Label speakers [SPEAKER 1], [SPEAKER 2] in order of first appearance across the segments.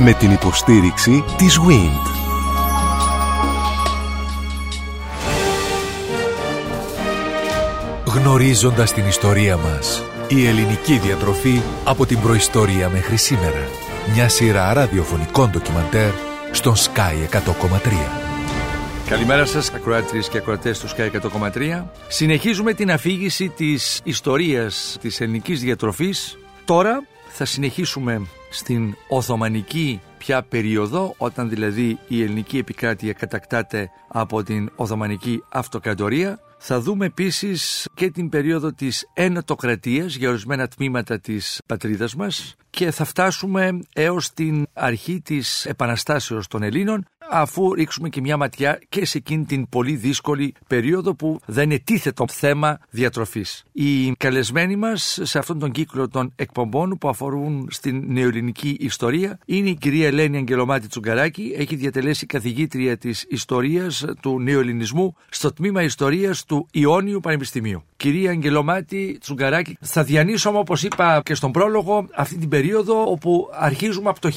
[SPEAKER 1] Με την υποστήριξη της WIND. Γνωρίζοντας την ιστορία μας. Η ελληνική διατροφή από την προϊστορία μέχρι σήμερα. Μια σειρά ραδιοφωνικών ντοκιμαντέρ στον Sky 100,3.
[SPEAKER 2] Καλημέρα σας, ακροάτριες και ακροατές του ΣΚΑ 100,3. Συνεχίζουμε την αφήγηση της ιστορίας της ελληνικής διατροφής. Τώρα θα συνεχίσουμε στην Οθωμανική πια περίοδο, όταν δηλαδή η ελληνική επικράτεια κατακτάται από την Οθωμανική Αυτοκρατορία. Θα δούμε επίσης και την περίοδο της ενωτοκρατίας για ορισμένα τμήματα της πατρίδας μας και θα φτάσουμε έως την αρχή της επαναστάσεως των Ελλήνων αφού ρίξουμε και μια ματιά και σε εκείνη την πολύ δύσκολη περίοδο που δεν ετίθετο θέμα διατροφής. Οι καλεσμένοι μας σε αυτόν τον κύκλο των εκπομπών που αφορούν στην νεοελληνική ιστορία είναι η κυρία Ελένη Αγγελομάτη Τσουγκαράκη, έχει διατελέσει καθηγήτρια της ιστορίας του νεοελληνισμού στο τμήμα ιστορίας του Ιόνιου Πανεπιστημίου. Κυρία Αγγελομάτη Τσουγκαράκη, θα διανύσουμε όπως είπα και στον πρόλογο αυτή την περίοδο όπου αρχίζουμε από το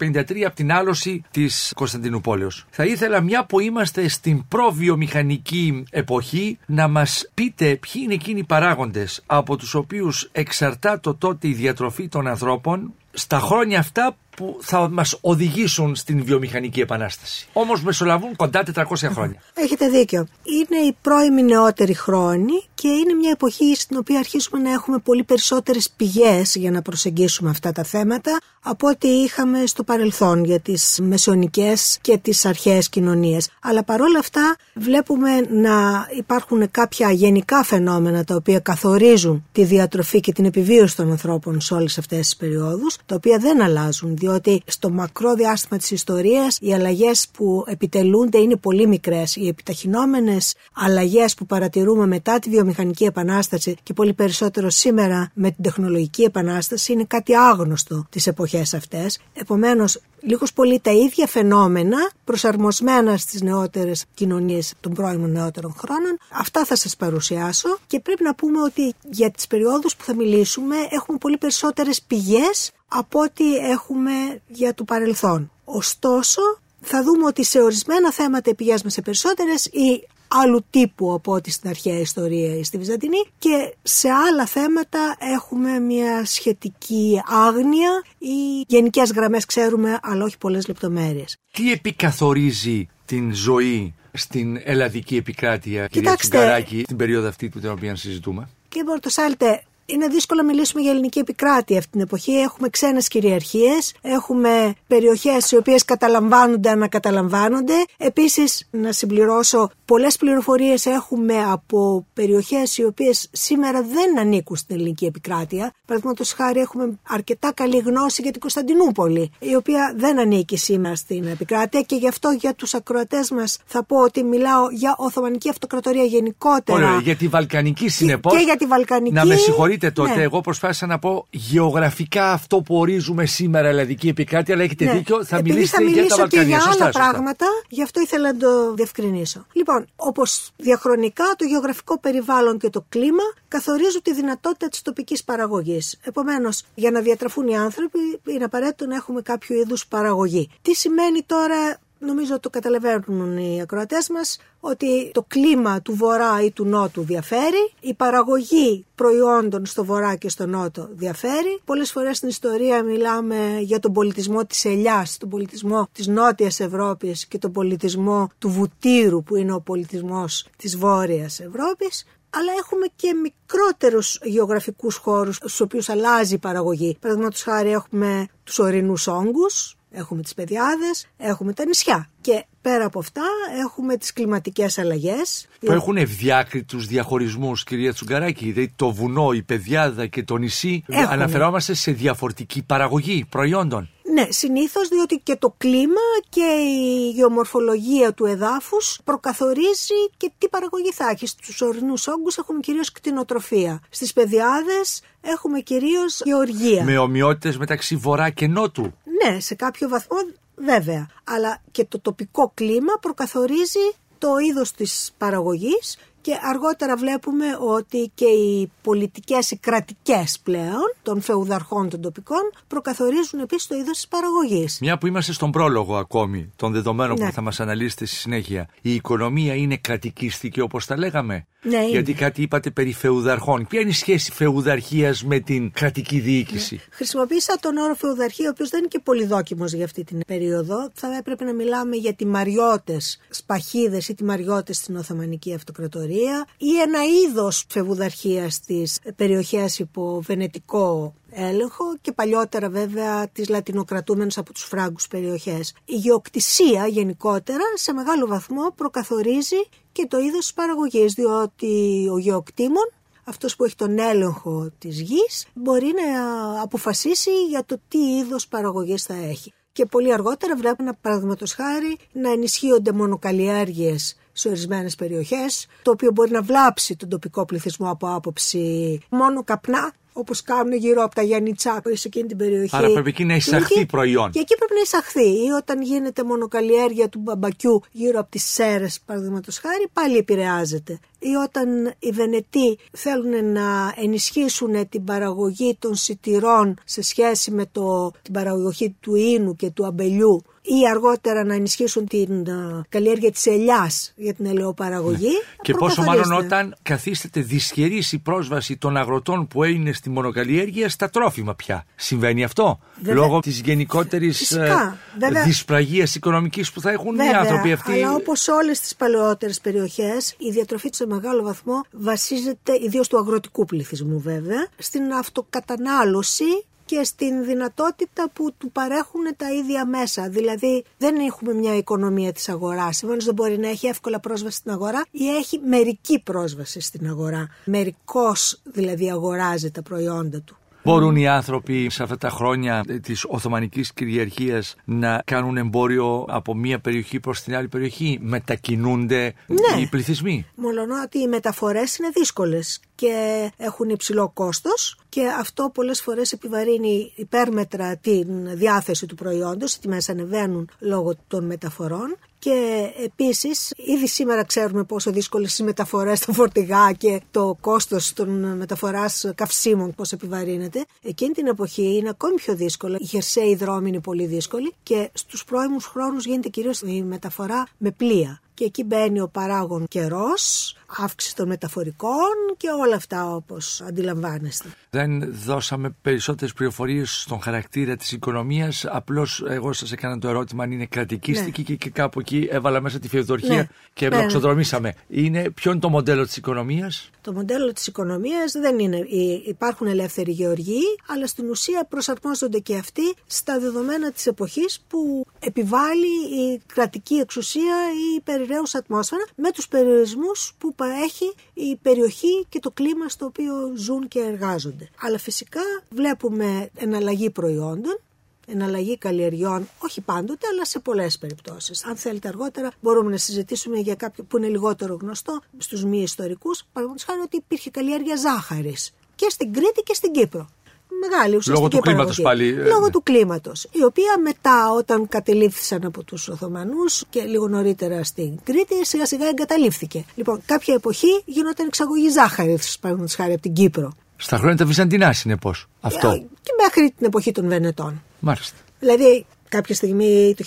[SPEAKER 2] 1453 από την άλωση της Κωνσταντινούπολεως. Θα ήθελα μια που είμαστε στην προβιομηχανική εποχή να μας πείτε ποιοι είναι εκείνοι οι παράγοντες από τους οποίους εξαρτάται τότε η διατροφή των ανθρώπων στα χρόνια αυτά που θα μας οδηγήσουν στην βιομηχανική επανάσταση. Όμως μεσολαβούν κοντά 400 χρόνια.
[SPEAKER 3] Έχετε δίκιο. Είναι η πρώιμη νεότερη χρόνη και είναι μια εποχή στην οποία αρχίζουμε να έχουμε πολύ περισσότερες πηγές για να προσεγγίσουμε αυτά τα θέματα από ό,τι είχαμε στο παρελθόν για τις μεσονικές και τις αρχαίες κοινωνίες. Αλλά παρόλα αυτά βλέπουμε να υπάρχουν κάποια γενικά φαινόμενα τα οποία καθορίζουν τη διατροφή και την επιβίωση των ανθρώπων σε όλες αυτές τις περιόδους, τα οποία δεν αλλάζουν, διότι στο μακρό διάστημα της ιστορίας οι αλλαγές που επιτελούνται είναι πολύ μικρές. Οι επιταχυνόμενες αλλαγές που παρατηρούμε μετά τη βιομηχανική επανάσταση και πολύ περισσότερο σήμερα με την τεχνολογική επανάσταση είναι κάτι άγνωστο τις εποχές αυτές. Επομένως, λίγος πολύ τα ίδια φαινόμενα προσαρμοσμένα στις νεότερες κοινωνίες των πρώιμων νεότερων χρόνων. Αυτά θα σας παρουσιάσω και πρέπει να πούμε ότι για τις περιόδους που θα μιλήσουμε έχουμε πολύ περισσότερες πηγές από ό,τι έχουμε για το παρελθόν. Ωστόσο, θα δούμε ότι σε ορισμένα θέματα πηγάζουμε σε περισσότερες ή άλλου τύπου από ό,τι στην αρχαία ιστορία ή στη Βυζαντινή και σε άλλα θέματα έχουμε μια σχετική άγνοια ή γενικές γραμμές ξέρουμε αλλά όχι πολλές λεπτομέρειες.
[SPEAKER 2] Τι επικαθορίζει την ζωή στην ελλαδική επικράτεια, κυρία Τσουγκαράκη, την περίοδο αυτή που την οποία συζητούμε;
[SPEAKER 3] Κύριε Πορτοσάλτε, είναι δύσκολο να μιλήσουμε για ελληνική επικράτεια αυτή την εποχή. Έχουμε ξένες κυριαρχίες, έχουμε περιοχές οι οποίες καταλαμβάνονται, ανακαταλαμβάνονται. Επίσης, να συμπληρώσω, πολλές πληροφορίες έχουμε από περιοχές οι οποίες σήμερα δεν ανήκουν στην ελληνική επικράτεια. Παραδείγματος χάρη έχουμε αρκετά καλή γνώση για την Κωνσταντινούπολη, η οποία δεν ανήκει σήμερα στην επικράτεια και γι' αυτό για τους ακροατές μας θα πω ότι μιλάω για Οθωμανική Αυτοκρατορία γενικότερα.
[SPEAKER 2] Ωραία, για τη Βαλκανική συνεπώς.
[SPEAKER 3] Και για τη Βαλκανική.
[SPEAKER 2] Να με συγχωρείτε τότε, ναι. εγώ προσπάθησα να πω γεωγραφικά αυτό που ορίζουμε σήμερα ελλαδική επικράτεια, αλλά έχετε ναι. δίκιο, θα
[SPEAKER 3] Επειδή
[SPEAKER 2] μιλήσετε
[SPEAKER 3] θα
[SPEAKER 2] για τα Βαλκανία.
[SPEAKER 3] Και για
[SPEAKER 2] σωστά,
[SPEAKER 3] άλλα
[SPEAKER 2] σωστά.
[SPEAKER 3] πράγματα, γι' αυτό ήθελα να το διευκρινίσω. Λοιπόν, όπως διαχρονικά, το γεωγραφικό περιβάλλον και το κλίμα καθορίζουν τη δυνατότητα της τοπικής παραγωγής. Επομένως, για να διατραφούν οι άνθρωποι, είναι απαραίτητο να έχουμε κάποιο είδους παραγωγή. Τι σημαίνει τώρα νομίζω το καταλαβαίνουν οι ακροατές μας ότι το κλίμα του βορρά ή του νότου διαφέρει, η παραγωγή προϊόντων στο βορρά και στο νότο διαφέρει. Πολλές φορές στην ιστορία μιλάμε για τον πολιτισμό της ελιάς, τον πολιτισμό της νότιας Ευρώπης και τον πολιτισμό του βουτύρου που είναι ο πολιτισμός της βόρειας Ευρώπης αλλά έχουμε και μικρότερους γεωγραφικούς χώρους στους οποίους αλλάζει η παραγωγή. Παραδείγματος χάρη έχουμε τους ορεινούς όγκους, έχουμε τις πεδιάδες, έχουμε τα νησιά. Και πέρα από αυτά έχουμε τις κλιματικές αλλαγές.
[SPEAKER 2] Που έχουν ευδιάκριτους διαχωρισμούς, κυρία Τσουγκαράκη. Δηλαδή το βουνό, η πεδιάδα και το νησί
[SPEAKER 3] Έχουμε.
[SPEAKER 2] αναφερόμαστε σε διαφορετική παραγωγή προϊόντων.
[SPEAKER 3] Ναι, συνήθως διότι και το κλίμα και η γεωμορφολογία του εδάφους προκαθορίζει και τι παραγωγή θα έχει. Στους ορεινούς όγκους έχουμε κυρίως κτηνοτροφία. Στις πεδιάδες έχουμε κυρίως γεωργία.
[SPEAKER 2] Με ομοιότητες μεταξύ βορρά και νότου.
[SPEAKER 3] Ναι, σε κάποιο βαθμό βέβαια. Αλλά και το τοπικό κλίμα προκαθορίζει το είδος της παραγωγής και αργότερα βλέπουμε ότι και οι πολιτικές, οι κρατικές πλέον των φεουδαρχών των τοπικών προκαθορίζουν επίσης το είδος της παραγωγής.
[SPEAKER 2] Μια που είμαστε στον πρόλογο ακόμη των δεδομένων
[SPEAKER 3] Ναι.
[SPEAKER 2] που θα μας αναλύσετε στη συνέχεια. Η οικονομία είναι κρατικίστικη όπως τα λέγαμε;
[SPEAKER 3] Ναι, είναι.
[SPEAKER 2] Γιατί κάτι είπατε περί φεουδαρχών. Ποια είναι η σχέση φεουδαρχίας με την κρατική διοίκηση;
[SPEAKER 3] Χρησιμοποίησα τον όρο φεουδαρχία, ο οποίος δεν είναι και πολύ δόκιμος για αυτή την περίοδο. Θα έπρεπε να μιλάμε για τιμαριώτε, σπαχίδες ή τιμαριώτε στην Οθωμανική Αυτοκρατορία ή ένα είδος φεουδαρχίας στι περιοχές υπό βενετικό έλεγχο και παλιότερα βέβαια τις λατινοκρατούμενες από τους φράγκους περιοχές. Η γεωκτησία γενικότερα σε μεγάλο βαθμό προκαθορίζει και το είδος της παραγωγής διότι ο γεωκτήμων αυτός που έχει τον έλεγχο της γης μπορεί να αποφασίσει για το τι είδος παραγωγής θα έχει. Και πολύ αργότερα βλέπουμε, παραδείγματος χάρη, να ενισχύονται μονοκαλλιέργειες σε ορισμένες περιοχές, το οποίο μπορεί να βλάψει τον τοπικό πληθυσμό από άποψη μόνο καπνά, όπως κάνουν γύρω από τα Γιάννητσά σε εκείνη την περιοχή.
[SPEAKER 2] Άρα πρέπει εκεί να εισαχθεί
[SPEAKER 3] Και εκεί-
[SPEAKER 2] προϊόν.
[SPEAKER 3] Και εκεί πρέπει να εισαχθεί. Ή όταν γίνεται μονοκαλλιέργεια του μπαμπακιού γύρω από τις Σέρες, παραδείγματος χάρη, πάλι επηρεάζεται. Ή όταν οι Βενετοί θέλουν να ενισχύσουν την παραγωγή των σιτηρών σε σχέση με το, την παραγωγή του ίνου και του αμπελιού ή αργότερα να ενισχύσουν την α, καλλιέργεια της ελιάς για την ελαιοπαραγωγή.
[SPEAKER 2] Ναι. Και πόσο μάλλον
[SPEAKER 3] προκαθορίζεται.
[SPEAKER 2] όταν καθίσταται δυσχερής η πρόσβαση των αγροτών που είναι στη μονοκαλλιέργεια στα τρόφιμα πια. Συμβαίνει αυτό;
[SPEAKER 3] Βέβαια.
[SPEAKER 2] Λόγω της γενικότερης
[SPEAKER 3] Φυσικά. Βέβαια.
[SPEAKER 2] δυσπραγίας οικονομικής που θα έχουν οι άνθρωποι αυτοί;
[SPEAKER 3] Αλλά όπως όλες τις παλαιότερες περιοχές, η διατροφή του σε μεγάλο βαθμό βασίζεται, ιδίως του αγροτικού πληθυσμού βέβαια, στην αυτοκατανάλωση και στην δυνατότητα που του παρέχουν τα ίδια μέσα. Δηλαδή δεν έχουμε μια οικονομία της αγοράς. Επομένως δεν μπορεί να έχει εύκολα πρόσβαση στην αγορά ή έχει μερική πρόσβαση στην αγορά. Μερικός δηλαδή αγοράζει τα προϊόντα του.
[SPEAKER 2] Μπορούν οι άνθρωποι σε αυτά τα χρόνια της Οθωμανικής κυριαρχίας να κάνουν εμπόριο από μία περιοχή προς την άλλη περιοχή; Μετακινούνται
[SPEAKER 3] Ναι.
[SPEAKER 2] οι πληθυσμοί;
[SPEAKER 3] Μολονό ότι οι μεταφορές είναι δύσκολες και έχουν υψηλό κόστος και αυτό πολλές φορές επιβαρύνει υπέρμετρα την διάθεση του προϊόντος, οι τιμές ανεβαίνουν λόγω των μεταφορών και επίσης ήδη σήμερα ξέρουμε πόσο δύσκολες οι μεταφορές στα φορτηγά και το κόστος των μεταφοράς καυσίμων πώς επιβαρύνεται. Εκείνη την εποχή είναι ακόμη πιο δύσκολο. Οι χερσαίοι δρόμοι είναι πολύ δύσκολοι και στους πρώιμους χρόνους γίνεται κυρίως η μεταφορά με πλοία και εκεί μπαίνει ο παράγων καιρός, αύξηση των μεταφορικών και όλα αυτά όπως αντιλαμβάνεστε.
[SPEAKER 2] Δεν δώσαμε περισσότερες πληροφορίες στον χαρακτήρα της οικονομίας. Απλώς εγώ σας έκανα το ερώτημα αν είναι κρατικίστικη και, και κάπου εκεί έβαλα μέσα τη φεουδορχία
[SPEAKER 3] Ναι.
[SPEAKER 2] και
[SPEAKER 3] Ναι, ναι.
[SPEAKER 2] ευλοξοδρομήσαμε. Είναι, ποιο είναι το μοντέλο της οικονομίας;
[SPEAKER 3] Το μοντέλο της οικονομίας δεν είναι, ε, υπάρχουν ελεύθεροι γεωργοί, αλλά στην ουσία προσαρμόζονται και αυτοί στα δεδομένα της εποχής που επιβάλλει η κρατική εξουσία ή η περιραίουσα ατμόσφαιρα με τους περιορισμούς που έχει η περιοχή και το κλίμα στο οποίο ζουν και εργάζονται. Αλλά φυσικά βλέπουμε εναλλαγή προϊόντων, εναλλαγή καλλιεργιών, όχι πάντοτε, αλλά σε πολλές περιπτώσεις. Αν θέλετε αργότερα, μπορούμε να συζητήσουμε για κάποιο που είναι λιγότερο γνωστό στους μη ιστορικούς, παραδείγματος χάρη ότι υπήρχε καλλιέργεια ζάχαρης και στην Κρήτη και στην Κύπρο. Μεγάλη ουσιαστική
[SPEAKER 2] Λόγω του
[SPEAKER 3] παραγωγή.
[SPEAKER 2] κλίματος πάλι, ε,
[SPEAKER 3] Λόγω
[SPEAKER 2] ναι.
[SPEAKER 3] του κλίματος. Η οποία μετά, όταν κατελήφθησαν από τους Οθωμανούς και λίγο νωρίτερα στην Κρήτη, σιγά σιγά εγκαταλείφθηκε. Λοιπόν, κάποια εποχή γινόταν εξαγωγή ζάχαρης, παραδείγματος χάρη από την Κύπρο.
[SPEAKER 2] Στα χρόνια τα Βυζαντινάς συνεπώς. Αυτό.
[SPEAKER 3] Ε, Και μέχρι την εποχή των Βενετών.
[SPEAKER 2] Μάλιστα.
[SPEAKER 3] Δηλαδή κάποια στιγμή το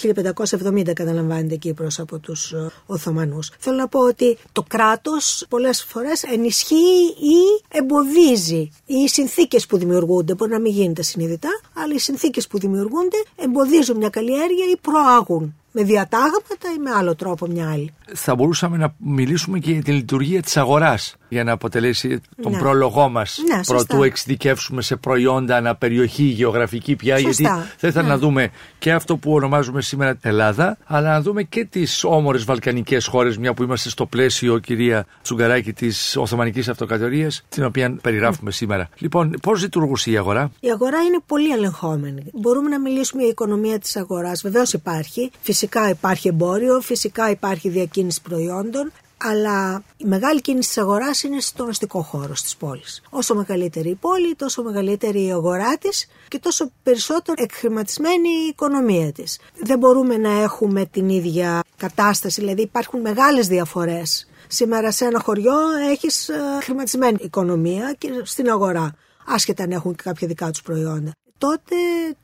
[SPEAKER 3] 1570 καταλαμβάνεται Κύπρος από τους ε, Οθωμανούς. Θέλω να πω ότι το κράτος πολλές φορές ενισχύει ή εμποδίζει. Οι συνθήκες που δημιουργούνται, μπορεί να μην γίνεται συνειδητά, αλλά οι συνθήκες που δημιουργούνται εμποδίζουν μια καλλιέργεια ή προάγουν με διατάγματα ή με άλλο τρόπο μια άλλη;
[SPEAKER 2] Θα μπορούσαμε να μιλήσουμε και για τη λειτουργία της αγοράς για να αποτελέσει τον
[SPEAKER 3] Ναι.
[SPEAKER 2] πρόλογό μας
[SPEAKER 3] Ναι, σωστά.
[SPEAKER 2] προτού εξειδικεύσουμε σε προϊόντα αναπεριοχή γεωγραφική πια
[SPEAKER 3] Σωστά.
[SPEAKER 2] γιατί θα ήθελα
[SPEAKER 3] Ναι.
[SPEAKER 2] να δούμε και αυτό που ονομάζουμε σήμερα Ελλάδα αλλά να δούμε και τις όμορες βαλκανικές χώρες μια που είμαστε στο πλαίσιο κυρία Τσουγκαράκη της Οθωμανικής Αυτοκρατορίας την οποία περιγράφουμε σήμερα. Λοιπόν, πώς λειτουργούσε η αγορά;
[SPEAKER 3] Η αγορά είναι πολύ ελεγχόμενη. Μπορούμε να μιλήσουμε για οικονομία της αγοράς. Βεβαίως υπάρχει. Φυσικά υπάρχει εμπόριο, φυσικά υπάρχει διακίνηση προϊόντων. αλλά η μεγάλη κίνηση της αγοράς είναι στον αστικό χώρο τη πόλη. Όσο μεγαλύτερη η πόλη, τόσο μεγαλύτερη η αγορά της και τόσο περισσότερο εκχρηματισμένη η οικονομία της. Δεν μπορούμε να έχουμε την ίδια κατάσταση, δηλαδή υπάρχουν μεγάλες διαφορές. Σήμερα σε ένα χωριό έχεις ε, χρηματισμένη οικονομία και στην αγορά άσχετα αν έχουν και κάποια δικά τους προϊόντα τότε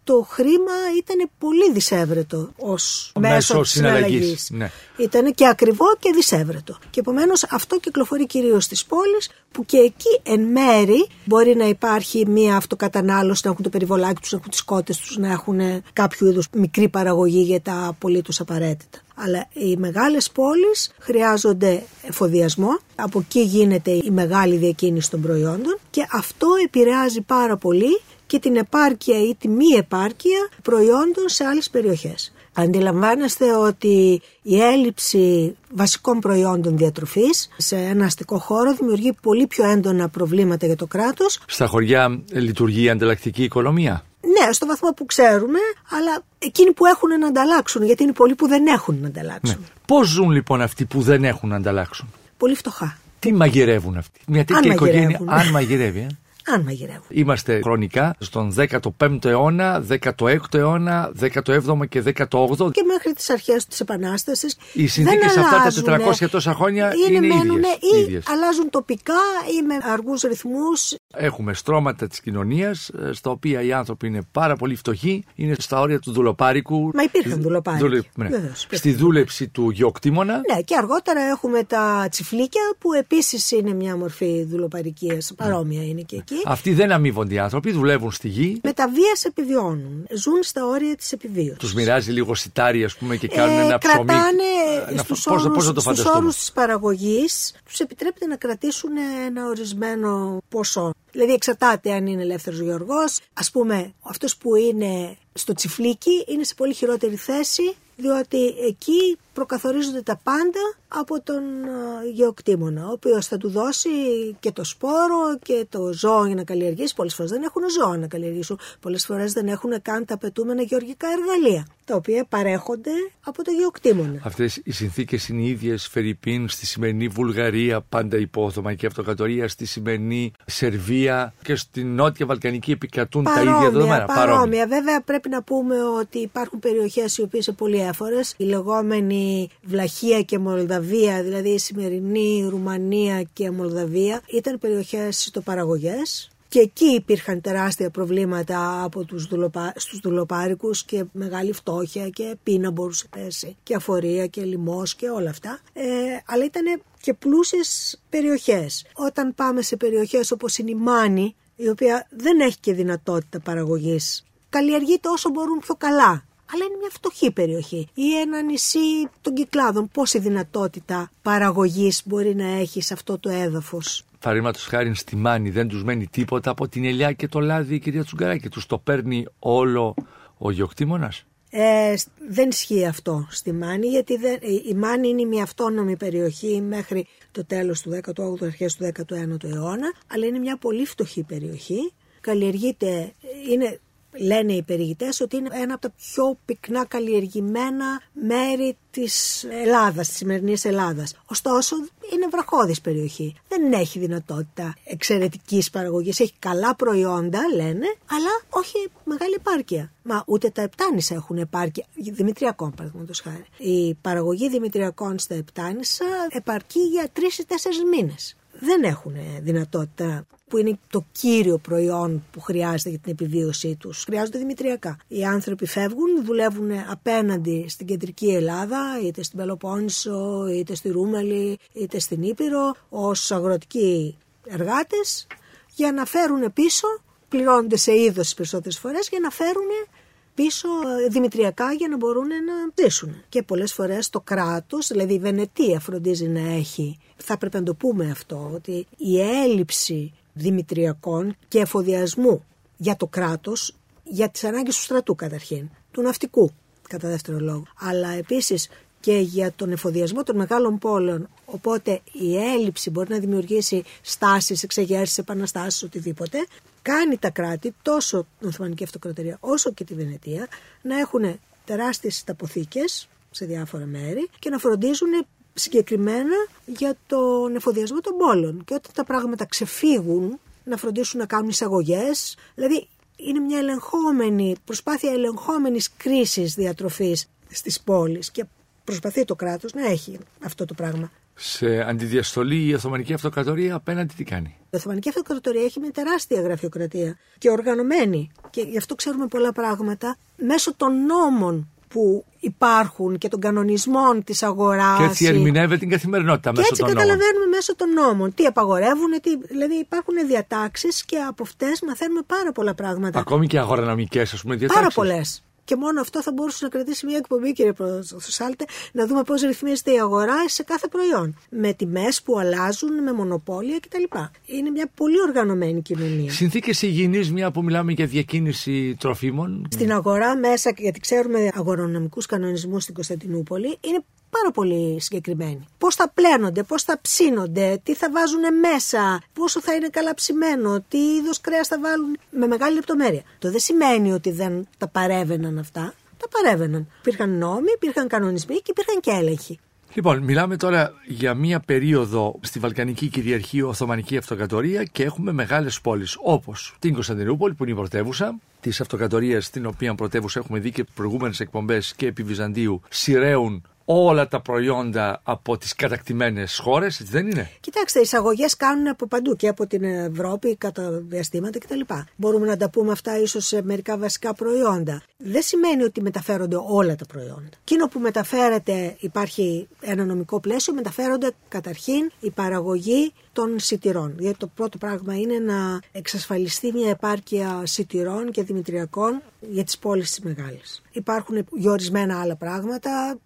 [SPEAKER 3] το χρήμα ήταν πολύ δυσέβρετο ως μέσος της συναλλαγής. Ναι. Ήταν και ακριβό και δυσέβρετο. Και επομένως αυτό κυκλοφορεί κυρίως στις πόλεις που και εκεί εν μέρη μπορεί να υπάρχει μια αυτοκατανάλωση, να έχουν το περιβολάκι τους, να έχουν τις κότες τους, να έχουν κάποιο είδους μικρή παραγωγή για τα πολύ τους απαραίτητα. Αλλά οι μεγάλες πόλεις χρειάζονται εφοδιασμό, από εκεί γίνεται η μεγάλη διακίνηση των προϊόντων και αυτό επηρεάζει πάρα πολύ και την επάρκεια ή τη μη επάρκεια προϊόντων σε άλλες περιοχές. Αντιλαμβάνεστε ότι η έλλειψη βασικών προϊόντων διατροφής σε ένα αστικό χώρο δημιουργεί πολύ πιο έντονα προβλήματα για το κράτος.
[SPEAKER 2] Στα χωριά λειτουργεί η ανταλλακτική οικονομία;
[SPEAKER 3] Ναι, στο βαθμό που ξέρουμε, αλλά εκείνοι που έχουν να ανταλλάξουν, γιατί είναι πολλοί που δεν έχουν να ανταλλάξουν. Ναι.
[SPEAKER 2] Πώς ζουν λοιπόν αυτοί που δεν έχουν να ανταλλάξουν,
[SPEAKER 3] Πολύ φτωχά.
[SPEAKER 2] Τι μαγειρεύουν αυτοί, Μια τέτοια οικογένεια, αν μαγειρεύει. Ε;
[SPEAKER 3] Αν μαγειρεύουν.
[SPEAKER 2] Είμαστε χρονικά στον 15ο αιώνα, 16ο αιώνα, 17ο και 18ο.
[SPEAKER 3] Και μέχρι τις αρχές της Επανάστασης.
[SPEAKER 2] Οι συνθήκες αυτά τα 400 τόσα χρόνια είναι, είναι μένουν, ίδιες,
[SPEAKER 3] ή
[SPEAKER 2] ίδιες.
[SPEAKER 3] αλλάζουν τοπικά ή με αργούς ρυθμούς.
[SPEAKER 2] Έχουμε στρώματα της κοινωνίας, ε, στα οποία οι άνθρωποι είναι πάρα πολύ φτωχοί, είναι στα όρια του δουλοπάρικου.
[SPEAKER 3] Μα υπήρχαν δουλοπάρικοι. Δουλε...
[SPEAKER 2] Ναι. Στη δούλεψη του γεωκτήμονα.
[SPEAKER 3] Ναι, και αργότερα έχουμε τα τσιφλίκια που επίσης είναι μια μορφή δουλοπαρικίας. Παρόμοια είναι και εκεί.
[SPEAKER 2] Αυτοί δεν αμείβονται οι άνθρωποι, δουλεύουν στη γη.
[SPEAKER 3] Με τα βία επιβιώνουν. Ζουν στα όρια της επιβίωσης.
[SPEAKER 2] Τους μοιράζει λίγο σιτάρι, ας πούμε, και κάνουν ε, ένα ψωμί.
[SPEAKER 3] Κρατάνε ε, στους όρους της παραγωγής, τους επιτρέπεται να κρατήσουν ένα ορισμένο ποσό. Δηλαδή εξαρτάται αν είναι ελεύθερος γεωργός. Α πούμε, αυτός που είναι στο τσιφλίκι είναι σε πολύ χειρότερη θέση, διότι εκεί προκαθορίζονται τα πάντα από τον ε, γεωκτήμονα, ο οποίος θα του δώσει και το σπόρο και το ζώο για να καλλιεργήσει. Πολλές φορές δεν έχουν ζώα να καλλιεργήσουν, πολλές φορές δεν έχουν καν τα απαιτούμενα γεωργικά εργαλεία, τα οποία παρέχονται από το γεωκτήμονα.
[SPEAKER 2] Αυτές οι συνθήκες είναι οι ίδιες Φερρυπίν στη σημερινή Βουλγαρία, πάντα υπόθωμα και αυτοκρατορία, στη σημερινή Σερβία και στην Νότια Βαλκανική επικρατούν τα ίδια δεδομένα.
[SPEAKER 3] Παρόμοια. παρόμοια. Βέβαια πρέπει να πούμε ότι υπάρχουν περιοχές οι οποίες είναι πολύ έφορες, η λεγόμενη Βλαχία και Μολδαβία, δηλαδή η σημερινή Ρουμανία και Μολδαβία, ήταν περιοχές ιστοπαραγωγές και εκεί υπήρχαν τεράστια προβλήματα από τους δουλοπα... στους δουλοπάρικους και μεγάλη φτώχεια και πείνα μπορούσε να πέσει και αφορία και λιμός και όλα αυτά. Ε, αλλά ήταν και πλούσιες περιοχές. Όταν πάμε σε περιοχές όπως είναι η Μάνη, η οποία δεν έχει και δυνατότητα παραγωγής, καλλιεργείται όσο μπορούν πιο καλά αλλά είναι μια φτωχή περιοχή. Ή ένα νησί των κυκλάδων. Πόση δυνατότητα παραγωγής μπορεί να έχει σε αυτό το έδαφος;
[SPEAKER 2] Παραδείγματος χάρη στη Μάνη δεν τους μένει τίποτα από την ελιά και το λάδι η κυρία Τσουγκαράκη. Τους το παίρνει όλο ο γεωκτήμονα.
[SPEAKER 3] Ε, δεν ισχύει αυτό στη Μάνη γιατί δεν, η Μάνη είναι μια αυτόνομη περιοχή μέχρι το τέλος του 18ου, αρχές του 19ου αιώνα αλλά είναι μια πολύ φτωχή περιοχή καλλιεργείται, είναι λένε οι περιηγητές ότι είναι ένα από τα πιο πυκνά καλλιεργημένα μέρη της Ελλάδας, της σημερινής Ελλάδας. Ωστόσο είναι βραχώδης περιοχή. Δεν έχει δυνατότητα εξαιρετικής παραγωγής. Έχει καλά προϊόντα λένε, αλλά όχι μεγάλη επάρκεια. Μα ούτε τα επτάνησα έχουν επάρκεια. Δημητριακών παραδείγματος χάρη. Η παραγωγή δημητριακών στα επτάνησα επαρκεί για τρεις ή τέσσερις μήνες δεν έχουν δυνατότητα που είναι το κύριο προϊόν που χρειάζεται για την επιβίωσή τους. Χρειάζονται δημητριακά. Οι άνθρωποι φεύγουν, δουλεύουν απέναντι στην κεντρική Ελλάδα, είτε στην Πελοπόννησο, είτε στη Ρούμελη, είτε στην Ήπειρο, ως αγροτικοί εργάτες, για να φέρουν πίσω, πληρώνονται σε είδος τις περισσότερες φορές, για να φέρουν πίσω ε, δημητριακά για να μπορούν να ζήσουν. Και πολλές φορές το κράτος, δηλαδή η Βενετία φροντίζει να έχει, θα πρέπει να το πούμε αυτό, ότι η έλλειψη δημητριακών και εφοδιασμού για το κράτος, για τις ανάγκες του στρατού καταρχήν, του ναυτικού κατά δεύτερο λόγο, αλλά επίσης και για τον εφοδιασμό των μεγάλων πόλεων. Οπότε η έλλειψη μπορεί να δημιουργήσει στάσεις, εξεγέρσεις, επαναστάσεις, οτιδήποτε κάνει τα κράτη, τόσο την Οθωμανική Αυτοκρατορία όσο και τη Βενετία, να έχουν τεράστιες ταποθήκες σε διάφορα μέρη και να φροντίζουν συγκεκριμένα για τον εφοδιασμό των πόλων. Και όταν τα πράγματα ξεφύγουν, να φροντίσουν να κάνουν εισαγωγές. Δηλαδή, είναι μια ελεγχόμενη, προσπάθεια ελεγχόμενης κρίσης διατροφής στις πόλεις και προσπαθεί το κράτος να έχει αυτό το πράγμα.
[SPEAKER 2] Σε αντιδιαστολή η Οθωμανική Αυτοκρατορία απέναντι τι κάνει;
[SPEAKER 3] Η Οθωμανική Αυτοκρατορία έχει μια τεράστια γραφειοκρατία και οργανωμένη και γι' αυτό ξέρουμε πολλά πράγματα μέσω των νόμων που υπάρχουν και των κανονισμών της αγοράς.
[SPEAKER 2] Και έτσι ερμηνεύεται την καθημερινότητα μέσω των
[SPEAKER 3] νόμων. Και έτσι καταλαβαίνουμε μέσω των νόμων τι απαγορεύουν, τι, δηλαδή υπάρχουν διατάξεις και από αυτές μαθαίνουμε πάρα πολλά πράγματα.
[SPEAKER 2] Ακόμη και αγορανομικές, ας πούμε, διατάξεις.
[SPEAKER 3] Πάρα πολλές. Και μόνο αυτό θα μπορούσε να κρατήσει μια εκπομπή, κύριε Σάλτε, να δούμε πώς ρυθμίζεται η αγορά σε κάθε προϊόν. Με τιμές που αλλάζουν, με μονοπόλια κτλ. Είναι μια πολύ οργανωμένη κοινωνία.
[SPEAKER 2] Συνθήκες υγιεινής, μια που μιλάμε για διακίνηση τροφίμων.
[SPEAKER 3] Στην αγορά μέσα, γιατί ξέρουμε αγορονομικού κανονισμούς στην Κωνσταντινούπολη, είναι πάρα πολύ συγκεκριμένη. Πώς θα πλένονται, πώς θα ψήνονται, τι θα βάζουν μέσα, πόσο θα είναι καλά ψημένο, τι είδος κρέας θα βάλουν με μεγάλη λεπτομέρεια. Το δεν σημαίνει ότι δεν τα παρέβαιναν αυτά. Τα παρέβαιναν. Υπήρχαν νόμοι, υπήρχαν κανονισμοί και υπήρχαν και έλεγχοι.
[SPEAKER 2] Λοιπόν, μιλάμε τώρα για μία περίοδο στη Βαλκανική κυριαρχία Οθωμανική Αυτοκρατορία και έχουμε μεγάλες πόλεις όπως την Κωνσταντινούπολη που είναι η πρωτεύουσα, τη Αυτοκρατορία την οποία πρωτεύουσα έχουμε δει και προηγούμενες εκπομπές και επί Βυζαντίου σειραίουν όλα τα προϊόντα από τις κατακτημένες χώρες, έτσι δεν είναι;
[SPEAKER 3] Κοιτάξτε, οι εισαγωγές κάνουν από παντού και από την Ευρώπη κατά διαστήματα κτλ. Μπορούμε να τα πούμε αυτά ίσως σε μερικά βασικά προϊόντα. Δεν σημαίνει ότι μεταφέρονται όλα τα προϊόντα. Εκείνο που μεταφέρεται, υπάρχει ένα νομικό πλαίσιο, μεταφέρονται καταρχήν η παραγωγή των σιτηρών. Γιατί το πρώτο πράγμα είναι να εξασφαλιστεί μια επάρκεια σιτηρών και δημητριακών για τις πόλεις τις μεγάλες. Υπάρχουν ορισμένα άλλα πράγματα,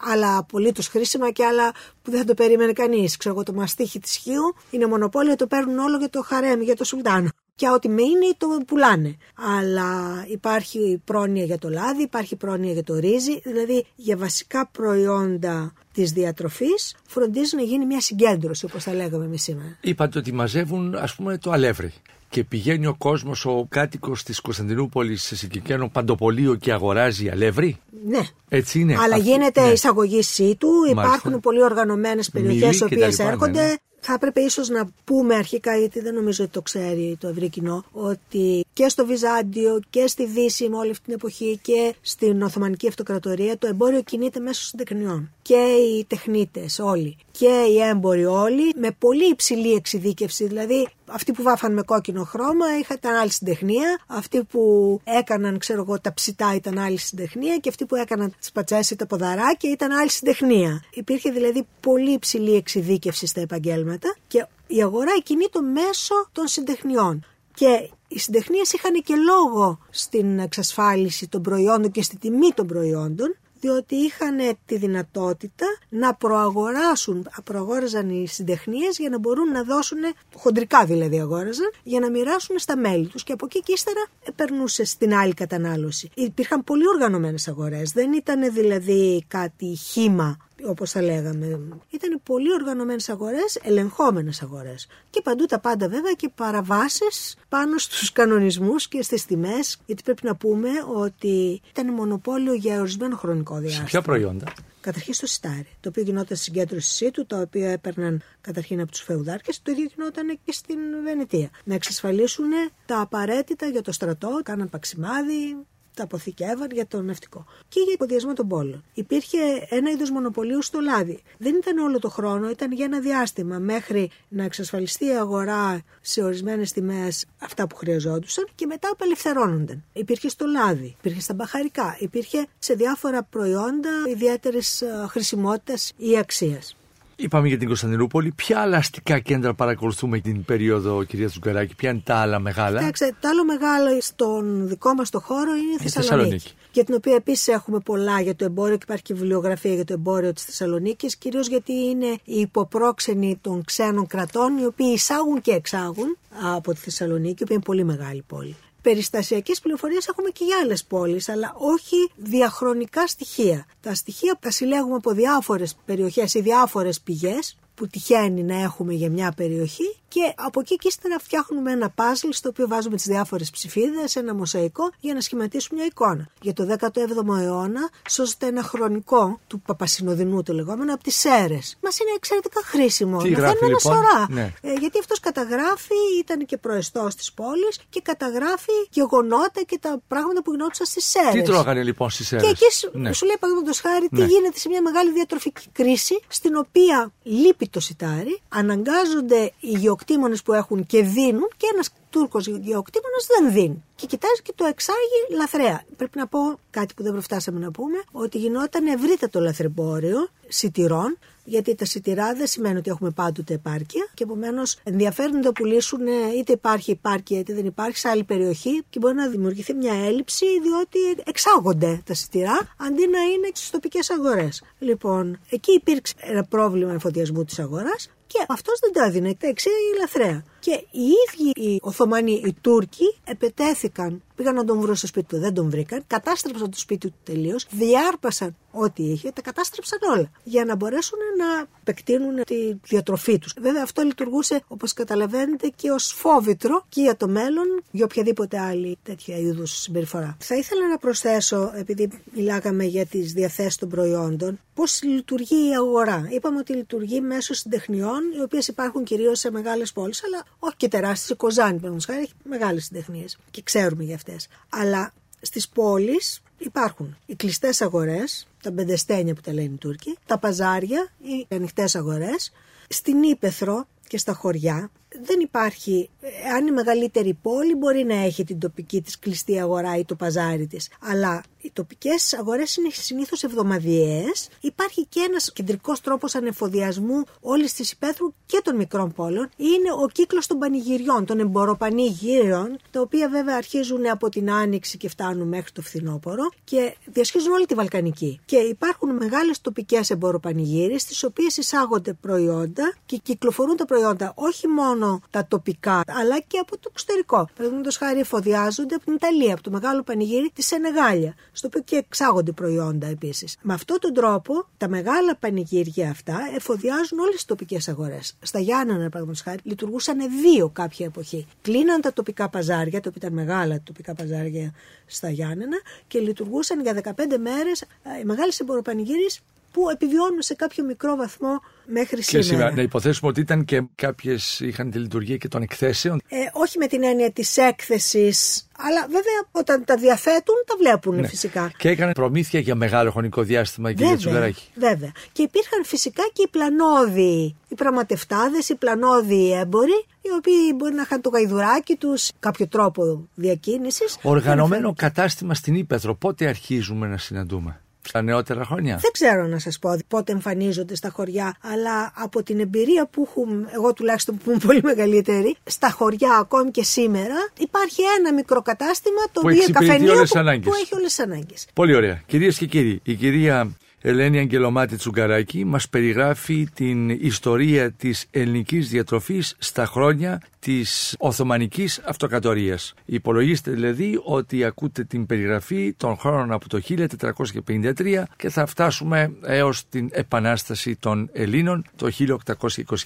[SPEAKER 3] άλλα απολύτως χρήσιμα και άλλα που δεν θα το περίμενε κανείς. Ξέρω εγώ, το μαστίχι της Χίου είναι μονοπόλιο, το παίρνουν όλο για το χαρέμι, για το Σουλτάνο. Και ό,τι μείνει το πουλάνε. Αλλά υπάρχει πρόνοια για το λάδι, υπάρχει πρόνοια για το ρύζι, δηλαδή για βασικά προϊόντα της διατροφής φροντίζει να γίνει μια συγκέντρωση, όπως θα λέγαμε εμείς σήμερα.
[SPEAKER 2] Είπατε ότι μαζεύουν, ας πούμε, το αλεύρι και πηγαίνει ο κόσμος, ο κάτοικος της Κωνσταντινούπολης σε συγκεκριμένο παντοπολείο και αγοράζει αλεύρι.
[SPEAKER 3] Ναι.
[SPEAKER 2] Έτσι είναι.
[SPEAKER 3] Αλλά γίνεται ναι. εισαγωγή σύτου, υπάρχουν πολύ οργανωμένες περιοχές οι οποίες έρχονται. Ναι. Θα έπρεπε ίσως να πούμε αρχικά, γιατί δεν νομίζω ότι το ξέρει το ευρύ κοινό, ότι και στο Βυζάντιο και στη Δύση με όλη αυτή την εποχή και στην Οθωμανική Αυτοκρατορία το εμπόριο κινείται μέσω συντεχνιών. Και οι τεχνίτες όλοι και οι έμποροι όλοι με πολύ υψηλή εξειδίκευση. Δηλαδή αυτοί που βάφαν με κόκκινο χρώμα είχαν άλλη συντεχνία, αυτοί που έκαναν ξέρω εγώ τα ψητά ήταν άλλη συντεχνία και αυτοί που έκαναν τις πατσές ή τα ποδαράκια ήταν άλλη συντεχνία. Υπήρχε δηλαδή πολύ υψηλή εξειδίκευση στα επαγγέλματα και η αγορά κινείται μέσω των συντεχνιών. Και οι συντεχνίες είχαν και λόγο στην εξασφάλιση των προϊόντων και στη τιμή των προϊόντων διότι είχαν τη δυνατότητα να προαγοράσουν, προαγόραζαν οι συντεχνίες για να μπορούν να δώσουν, χοντρικά δηλαδή αγόραζαν, για να μοιράσουν στα μέλη τους και από εκεί και ύστερα περνούσε στην άλλη κατανάλωση. Υπήρχαν πολύ οργανωμένες αγορές, δεν ήταν δηλαδή κάτι χήμα όπως θα λέγαμε. Ήταν πολύ οργανωμένες αγορές, ελεγχόμενες αγορές. Και παντού τα πάντα βέβαια και παραβάσεις πάνω στους κανονισμούς και στις τιμές. Γιατί πρέπει να πούμε ότι ήταν μονοπόλιο για ορισμένο χρονικό διάστημα.
[SPEAKER 2] Σε ποια προϊόντα;
[SPEAKER 3] Καταρχήν στο σιτάρι, το οποίο γινόταν συγκέντρωση σύτου, τα οποία έπαιρναν καταρχήν από τους φεουδάρκες, το ίδιο γινόταν και στην Βενετία. Να εξασφαλίσουν τα απαραίτητα για το στρατό, κάναν παξιμάδι, τα αποθηκεύαν για το ναυτικό και για υποδιασμό των πόλων. Υπήρχε ένα είδος μονοπωλίου στο λάδι. Δεν ήταν όλο το χρόνο, ήταν για ένα διάστημα μέχρι να εξασφαλιστεί η αγορά σε ορισμένες τιμές αυτά που χρειαζόντουσαν και μετά απελευθερώνονταν. Υπήρχε στο λάδι, υπήρχε στα μπαχαρικά, υπήρχε σε διάφορα προϊόντα ιδιαίτερης ε, χρησιμότητας ή αξίας.
[SPEAKER 2] Είπαμε για την Κωνσταντινούπολη. Ποια άλλα αστικά κέντρα παρακολουθούμε την περίοδο, κυρία Τσουγκαράκη, ποια είναι τα άλλα μεγάλα;
[SPEAKER 3] Κοιτάξτε, το άλλο μεγάλο στον δικό μας το χώρο είναι η Θεσσαλονίκη. Θεσσαλονίκη. Για την οποία επίσης έχουμε πολλά για το εμπόριο και υπάρχει και βιβλιογραφία για το εμπόριο της Θεσσαλονίκης, κυρίως γιατί είναι οι υποπρόξενοι των ξένων κρατών, οι οποίοι εισάγουν και εξάγουν από τη Θεσσαλονίκη, η οποία είναι πολύ μεγάλη πόλη περιστασιακές πληροφορίες έχουμε και για άλλες πόλεις, αλλά όχι διαχρονικά στοιχεία. Τα στοιχεία τα συλλέγουμε από διάφορες περιοχές ή διάφορες πηγές που τυχαίνει να έχουμε για μια περιοχή Και από εκεί και ύστερα φτιάχνουμε ένα πάζλ στο οποίο βάζουμε τις διάφορες ψηφίδες, ένα μοσαϊκό για να σχηματίσουμε μια εικόνα. Για το 17ο αιώνα σώζεται ένα χρονικό του Παπασυνοδινού το λεγόμενο από τις αίρε. Μας είναι εξαιρετικά χρήσιμο.
[SPEAKER 2] Τι
[SPEAKER 3] να
[SPEAKER 2] γράφει,
[SPEAKER 3] φέρνουμε
[SPEAKER 2] λοιπόν;
[SPEAKER 3] ένα σωρά.
[SPEAKER 2] Ναι.
[SPEAKER 3] Ε, γιατί αυτός καταγράφει, ήταν και προεστός της πόλης και καταγράφει γεγονότα και τα πράγματα που γινόντουσαν στις αίρε.
[SPEAKER 2] Τι τρώγανε λοιπόν στις αίρε.
[SPEAKER 3] Και εκεί σου- σου λέει παραδείγματος χάρη τι
[SPEAKER 2] Ναι.
[SPEAKER 3] γίνεται σε μια μεγάλη διατροφική κρίση στην οποία λείπει το σιτάρι, αναγκάζονται οι γεωκτήμονες που έχουν και δίνουν και ένας Τούρκος γεωκτήμονας δεν δίνει. Και κοιτάζει και το εξάγει λαθρέα. Πρέπει να πω κάτι που δεν προφτάσαμε να πούμε, ότι γινόταν ευρύτατο λαθρεμπόριο σιτηρών, γιατί τα σιτηρά δεν σημαίνει ότι έχουμε πάντοτε επάρκεια και επομένως ενδιαφέρον να το πουλήσουν ε, είτε υπάρχει επάρκεια είτε δεν υπάρχει σε άλλη περιοχή και μπορεί να δημιουργηθεί μια έλλειψη διότι εξάγονται τα σιτηρά αντί να είναι στις τοπικές αγορές. Λοιπόν, εκεί υπήρξε ένα πρόβλημα εφοδιασμού της αγοράς και αυτός δεν το έδινε, τα εξήγαγε λαθρέα. Και οι ίδιοι οι Οθωμανοί, οι Τούρκοι, επετέθηκαν, πήγαν να τον βρουν στο σπίτι του, δεν τον βρήκαν, κατάστρεψαν το σπίτι του τελείως, διάρπασαν ό,τι είχε, τα κατάστρεψαν όλα. Για να μπορέσουν να επεκτείνουν τη διατροφή τους. Βέβαια, αυτό λειτουργούσε, όπως καταλαβαίνετε, και ως φόβητρο και για το μέλλον, για οποιαδήποτε άλλη τέτοια είδους συμπεριφορά. Θα ήθελα να προσθέσω, επειδή μιλάγαμε για τις διαθέσεις των προϊόντων, πώς λειτουργεί η αγορά. Είπαμε ότι λειτουργεί μέσω συντεχνιών, οι οποίες υπάρχουν κυρίως σε μεγάλες πόλεις, αλλά όχι και τεράστιες. Η Κοζάνη, παραδείγματος χάρη, έχει μεγάλες συντεχνίες και ξέρουμε για αυτές. Αλλά στις πόλεις υπάρχουν οι κλειστές αγορές, τα μπεντεστένια που τα λένε οι Τούρκοι, τα παζάρια, οι ανοιχτές αγορές. Στην Ήπεθρο και στα χωριά δεν υπάρχει, ε, αν η μεγαλύτερη πόλη μπορεί να έχει την τοπική της κλειστή αγορά ή το παζάρι της, αλλά οι τοπικές αγορές είναι συνήθως εβδομαδιαίες. Υπάρχει και ένας κεντρικός τρόπος ανεφοδιασμού όλης της υπαίθρου και των μικρών πόλεων. Είναι ο κύκλος των πανηγυριών, των εμποροπανηγύριων, τα οποία βέβαια αρχίζουν από την Άνοιξη και φτάνουν μέχρι το φθινόπωρο και διασχίζουν όλη τη Βαλκανική. Και υπάρχουν μεγάλες τοπικές εμποροπανηγύρες, στις οποίες εισάγονται προϊόντα και κυκλοφορούν τα προϊόντα όχι μόνο τα τοπικά, αλλά και από το εξωτερικό. Παραδείγματος χάρη εφοδιάζονται από την Ιταλία, από το μεγάλο πανηγύρι της Σενεγάλια, στο οποίο και εξάγονται προϊόντα επίσης. Με αυτόν τον τρόπο, τα μεγάλα πανηγύρια αυτά εφοδιάζουν όλες τις τοπικές αγορές. Στα Γιάννενα, παραδείγματος χάρη, λειτουργούσαν δύο κάποια εποχή. Κλείναν τα τοπικά παζάρια, τα οποία ήταν μεγάλα τα τοπικά παζάρια στα Γιάννενα, και λειτουργούσαν για 15 μέρες οι μεγάλες εμποροπανηγύρε που επιβιώνουν σε κάποιο μικρό βαθμό μέχρι
[SPEAKER 2] Και
[SPEAKER 3] σήμερα.
[SPEAKER 2] σήμερα, να υποθέσουμε ότι ήταν και κάποιες είχαν τη λειτουργία και των εκθέσεων.
[SPEAKER 3] Ε, όχι με την έννοια της έκθεσης, αλλά βέβαια όταν τα διαθέτουν τα βλέπουν
[SPEAKER 2] Ναι.
[SPEAKER 3] φυσικά.
[SPEAKER 2] Και έκανε προμήθεια για μεγάλο χρονικό διάστημα η κυρία Τσουγκαράκη.
[SPEAKER 3] βέβαια. Και υπήρχαν φυσικά και οι πλανόδιοι, οι πραγματευτάδες, οι πλανόδιοι έμποροι, οι οποίοι μπορεί να είχαν το γαϊδουράκι τους, κάποιο τρόπο διακίνησης.
[SPEAKER 2] Οργανωμένο κατάστημα στην Ήπεθρο. Πότε αρχίζουμε να συναντούμε; Στα νεότερα χρόνια.
[SPEAKER 3] Δεν ξέρω να σας πω πότε εμφανίζονται στα χωριά, αλλά από την εμπειρία που έχουμε, εγώ τουλάχιστον που είμαι πολύ μεγαλύτερη, στα χωριά ακόμη και σήμερα υπάρχει ένα μικρό κατάστημα το
[SPEAKER 2] Που
[SPEAKER 3] οποίο
[SPEAKER 2] εξυπηρετεί
[SPEAKER 3] καφενείο
[SPEAKER 2] όλες τις
[SPEAKER 3] που,
[SPEAKER 2] ανάγκες.
[SPEAKER 3] που έχει όλες τις ανάγκες.
[SPEAKER 2] Πολύ ωραία. Κυρίες και κύριοι, η κυρία Ελένη Αγγελομάτη Τσουγκαράκη μας περιγράφει την ιστορία της ελληνικής διατροφής στα χρόνια της Οθωμανικής Αυτοκρατορίας. Υπολογίστε δηλαδή ότι ακούτε την περιγραφή των χρόνων από το 1453 και θα φτάσουμε έως την Επανάσταση των Ελλήνων το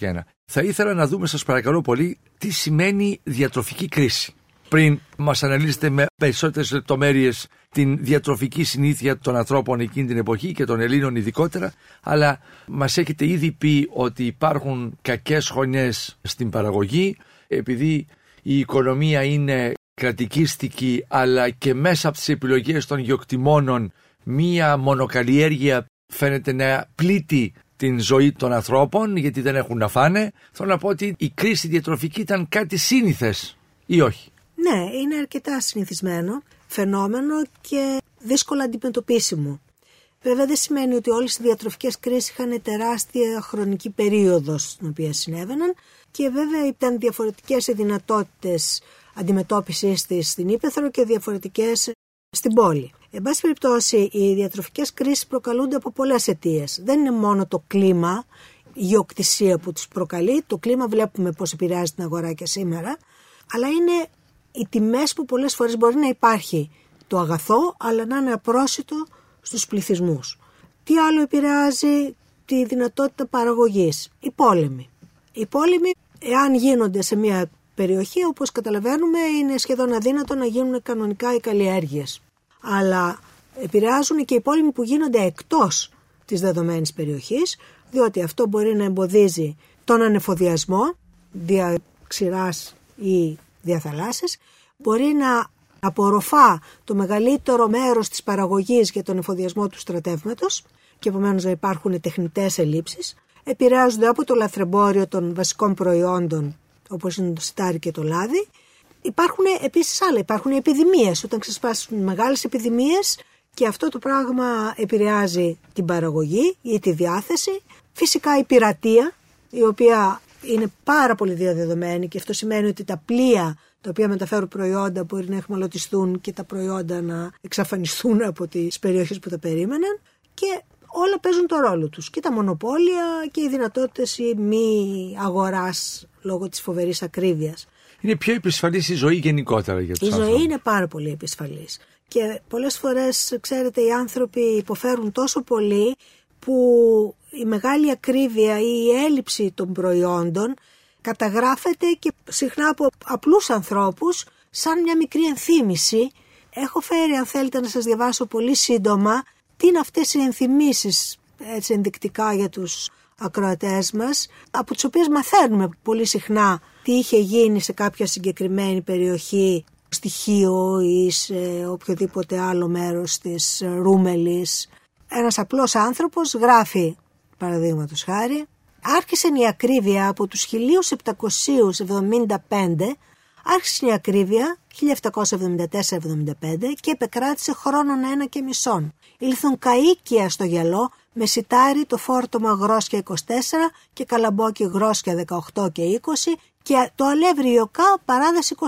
[SPEAKER 2] 1821. Θα ήθελα να δούμε σας παρακαλώ πολύ τι σημαίνει διατροφική κρίση πριν μας αναλύσετε με περισσότερες λεπτομέρειες την διατροφική συνήθεια των ανθρώπων εκείνη την εποχή και των Ελλήνων ειδικότερα, αλλά μας έχετε ήδη πει ότι υπάρχουν κακές χρονιές στην παραγωγή, επειδή η οικονομία είναι κρατικίστικη, αλλά και μέσα από τις επιλογές των γεωκτημόνων μία μονοκαλλιέργεια φαίνεται να πλήττει την ζωή των ανθρώπων γιατί δεν έχουν να φάνε. Θέλω να πω ότι η κρίση διατροφική ήταν κάτι σύνηθες ή όχι;
[SPEAKER 3] Ναι, είναι αρκετά συνηθισμένο φαινόμενο και δύσκολα αντιμετωπίσιμο. Βέβαια δεν σημαίνει ότι όλες οι διατροφικές κρίσεις είχαν τεράστια χρονική περίοδο στην οποία συνέβαιναν και βέβαια ήταν διαφορετικές οι δυνατότητες αντιμετώπισης της στην Ήπεθρο και διαφορετικές στην πόλη. Εν πάση περιπτώσει, οι διατροφικές κρίσεις προκαλούνται από πολλές αιτίες. Δεν είναι μόνο το κλίμα, η γεωκτησία που τους προκαλεί. Το κλίμα βλέπουμε πώς επηρεάζει την αγορά και σήμερα. Αλλά είναι οι τιμές που πολλές φορές μπορεί να υπάρχει το αγαθό, αλλά να είναι απρόσιτο στους πληθυσμούς. Τι άλλο επηρεάζει τη δυνατότητα παραγωγής; Οι πόλεμοι. Οι πόλεμοι εάν γίνονται σε μια περιοχή, όπως καταλαβαίνουμε, είναι σχεδόν αδύνατο να γίνουν κανονικά οι καλλιέργειες. Αλλά επηρεάζουν και οι πόλεμοι που γίνονται εκτός της δεδομένης περιοχής, διότι αυτό μπορεί να εμποδίζει τον ανεφοδιασμό δια ξηράς ή δια θαλάσσης, μπορεί να απορροφά το μεγαλύτερο μέρος της παραγωγής για τον εφοδιασμό του στρατεύματος και επομένως να υπάρχουν τεχνητές ελλείψεις, επηρεάζονται από το λαθρεμπόριο των βασικών προϊόντων όπως είναι το σιτάρι και το λάδι. Υπάρχουν επίσης άλλα, υπάρχουν επιδημίες. Όταν ξεσπάσουν μεγάλες επιδημίες και αυτό το πράγμα επηρεάζει την παραγωγή ή τη διάθεση. Φυσικά η πειρατεία, η οποία είναι πάρα πολύ διαδεδομένη και αυτό σημαίνει ότι τα πλοία τα οποία μεταφέρουν προϊόντα μπορεί να εχμαλωτιστούν και τα προϊόντα να εξαφανιστούν από τις περιοχές που τα περίμεναν και όλα παίζουν το ρόλο τους και τα μονοπόλια και οι δυνατότητες η μη αγοράς λόγω της φοβερής ακρίβειας.
[SPEAKER 2] Είναι πιο επισφαλής η ζωή γενικότερα για τους
[SPEAKER 3] Η
[SPEAKER 2] ανθρώπους.
[SPEAKER 3] ζωή είναι πάρα πολύ επισφαλής και πολλές φορές ξέρετε οι άνθρωποι υποφέρουν τόσο πολύ που η μεγάλη ακρίβεια ή η έλλειψη των προϊόντων καταγράφεται και συχνά από απλούς ανθρώπους σαν μια μικρή ενθύμηση. Έχω φέρει αν θέλετε να σας διαβάσω πολύ σύντομα τι είναι αυτές οι ενθυμίσεις έτσι ενδεικτικά για τους ακροατές μας από τις οποίες μαθαίνουμε πολύ συχνά τι είχε γίνει σε κάποια συγκεκριμένη περιοχή στοιχείο ή σε οποιοδήποτε άλλο μέρος της Ρούμελης. Ένας απλός άνθρωπος γράφει παραδείγματος χάρη άρχισε η ακρίβεια από τους 1775 άρχισε η ακρίβεια 1774-75 και επεκράτησε χρόνων ένα και μισόν. Ήλθουν καΐκια στο γυαλό με σιτάρι το φόρτωμα γρόσια 24 και καλαμπόκι γρόσια 18 και 20 και το αλεύρι ιωκά παράδεση 24.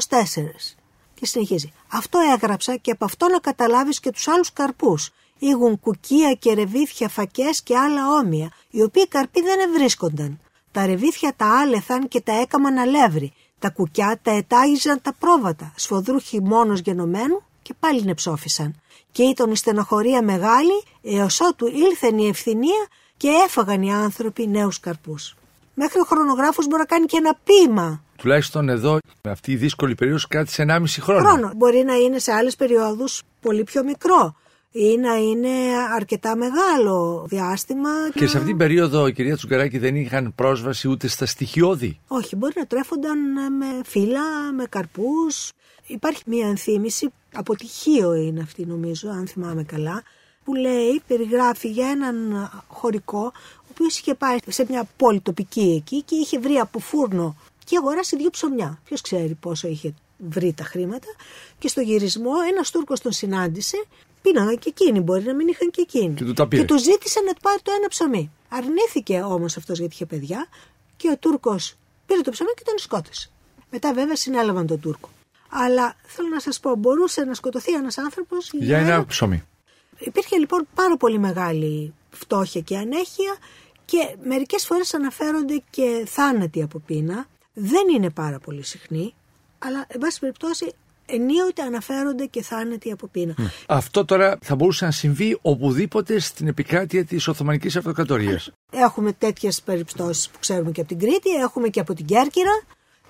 [SPEAKER 3] Και συνεχίζει. Αυτό έγραψα και από αυτό να καταλάβεις και τους άλλους καρπούς. Ήγουν κουκία και ρεβίθια φακές και άλλα όμοια, οι οποίοι καρποί δεν ευρίσκονταν. Τα ρεβίθια τα άλεθαν και τα έκαμαν αλεύρι. Τα κουκιά τα ετάγιζαν τα πρόβατα, σφοδρού χειμώνος γενομένου και πάλι νεψόφισαν. Και ήταν η στενοχωρία μεγάλη, έως ότου ήλθεν η ευθυνία και έφαγαν οι άνθρωποι νέους καρπούς. Μέχρι ο χρονογράφος μπορεί να κάνει και ένα ποίημα
[SPEAKER 2] Τουλάχιστον εδώ, με αυτή η δύσκολη περίοδος, κράτησε 1,5 χρόνο.
[SPEAKER 3] χρόνο. Μπορεί να είναι σε άλλες περιόδους πολύ πιο μικρό ή να είναι αρκετά μεγάλο διάστημα.
[SPEAKER 2] Και σε αυτήν την περίοδο, κυρία Τσουκαράκη, δεν είχαν πρόσβαση ούτε στα στοιχειώδη;
[SPEAKER 3] Όχι, μπορεί να τρέφονταν με φύλλα, με καρπούς. Υπάρχει μία ενθύμηση, αποτυχίο είναι αυτή νομίζω, αν θυμάμαι καλά, που λέει, περιγράφει για έναν χωρικό, ο οποίος είχε πάει σε μια πόλη τοπική εκεί και είχε βρει από φούρνο και αγοράσει δύο ψωμιά. Ποιος ξέρει πόσο είχε βρει τα χρήματα και στο γυρισμό ένας Τούρκος τον συνάντησε Πίναγαν και εκείνοι, μπορεί να μην είχαν και εκείνοι.
[SPEAKER 2] Και του τα πήρε.
[SPEAKER 3] Και του ζήτησε να του πάρει το ένα ψωμί. Αρνήθηκε όμως αυτός γιατί είχε παιδιά και ο Τούρκος πήρε το ψωμί και τον σκότωσε. Μετά βέβαια συνέλαβαν τον Τούρκο. Αλλά θέλω να σας πω, μπορούσε να σκοτωθεί ένας άνθρωπος
[SPEAKER 2] Για ένα ψωμί.
[SPEAKER 3] Υπήρχε λοιπόν πάρα πολύ μεγάλη φτώχεια και ανέχεια και μερικές φορές αναφέρονται και θάνατοι από πείνα. Δεν είναι πάρα πολύ συχνοί, αλλά εν πάση περιπτώσει ενίοτε αναφέρονται και θάνατοι από πείνα.
[SPEAKER 2] Αυτό τώρα θα μπορούσε να συμβεί οπουδήποτε στην επικράτεια της Οθωμανικής Αυτοκρατορίας.
[SPEAKER 3] Έχουμε τέτοιες περιπτώσεις που ξέρουμε και από την Κρήτη, έχουμε και από την Κέρκυρα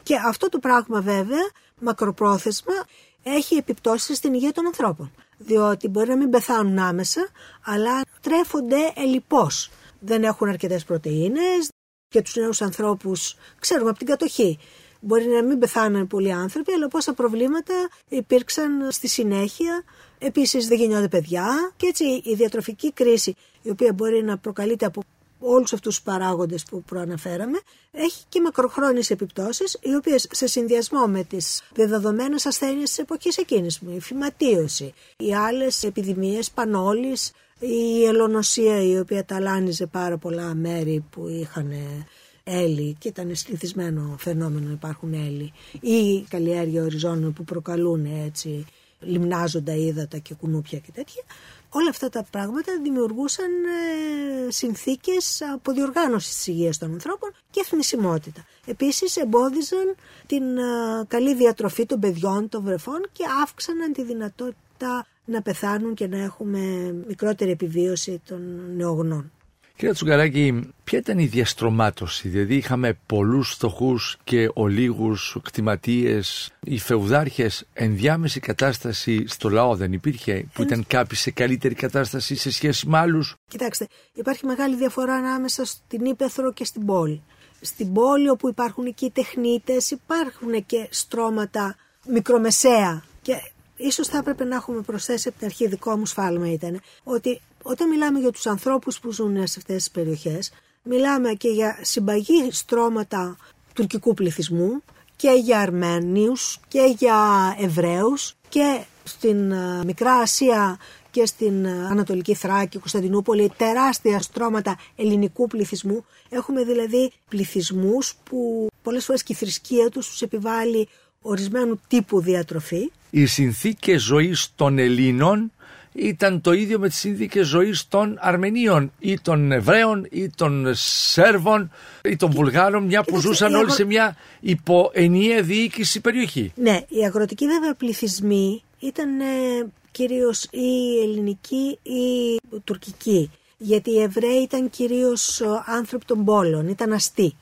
[SPEAKER 3] και αυτό το πράγμα βέβαια μακροπρόθεσμα έχει επιπτώσεις στην υγεία των ανθρώπων. Διότι μπορεί να μην πεθάνουν άμεσα, αλλά τρέφονται ελλειπώς. Δεν έχουν αρκετές πρωτεΐνες και τους νέους ανθρώπους ξέρουμε από την κατοχή. Μπορεί να μην πεθάνουν πολλοί άνθρωποι, αλλά πόσα προβλήματα υπήρξαν στη συνέχεια. Επίσης δεν γεννιόνται παιδιά και έτσι η διατροφική κρίση η οποία μπορεί να προκαλείται από όλους αυτούς τους παράγοντες που προαναφέραμε έχει και μακροχρόνιες επιπτώσεις οι οποίες σε συνδυασμό με τις δεδομένες ασθένειες της εποχής εκείνης η φυματίωση, οι άλλες επιδημίες πανόλης, η ελονοσία η οποία ταλάνιζε πάρα πολλά μέρη που είχαν έλλη και ήταν συνηθισμένο φαινόμενο να υπάρχουν έλλη ή καλλιέργεια οριζόντων που προκαλούν έτσι λιμνάζοντα ύδατα και κουνούπια και τέτοια. Όλα αυτά τα πράγματα δημιουργούσαν ε, συνθήκες αποδιοργάνωσης της υγείας των ανθρώπων και θνησιμότητα. Επίσης εμπόδιζαν την ε, καλή διατροφή των παιδιών, των βρεφών και αύξαναν τη δυνατότητα να πεθάνουν και να έχουμε μικρότερη επιβίωση των νεογνών.
[SPEAKER 2] Κύριε Τσουγκαράκη, ποια ήταν η διαστρωμάτωση, δηλαδή είχαμε πολλούς φτωχούς και ολίγους κτηματίες, οι φεουδάρχες, ενδιάμεση κατάσταση στο λαό δεν υπήρχε, που ήταν κάποιοι σε καλύτερη κατάσταση σε σχέση με άλλους.
[SPEAKER 3] Κοιτάξτε, υπάρχει μεγάλη διαφορά ανάμεσα στην Ήπεθρο και στην πόλη. Στην πόλη όπου υπάρχουν εκεί οι τεχνίτες, υπάρχουν και στρώματα μικρομεσαία και ίσως θα έπρεπε να έχουμε προσθέσει από την αρχή δικό μου σφάλμα ήταν ότι όταν μιλάμε για τους ανθρώπους που ζουν σε αυτές τις περιοχές, μιλάμε και για συμπαγή στρώματα τουρκικού πληθυσμού και για Αρμένιους και για Εβραίους και στην ε, Μικρά Ασία και στην ε, Ανατολική Θράκη, Κωνσταντινούπολη, τεράστια στρώματα ελληνικού πληθυσμού. Έχουμε δηλαδή πληθυσμούς που πολλές φορές και η θρησκεία τους τους επιβάλλει ορισμένου τύπου διατροφή.
[SPEAKER 2] Οι συνθήκες ζωής των Ελλήνων ήταν το ίδιο με τις συνθήκες ζωής των Αρμενίων ή των Εβραίων ή των Σέρβων ή των Βουλγάρων μια που ζούσαν όλοι σε μια υποενιαία διοίκηση περιοχή.
[SPEAKER 3] Ναι, οι αγροτικοί βέβαια πληθυσμοί ήταν ε, κυρίως ή ελληνικοί ή τουρκικοί γιατί οι Εβραίοι ήταν κυρίως άνθρωποι των πόλων, ήταν αστεί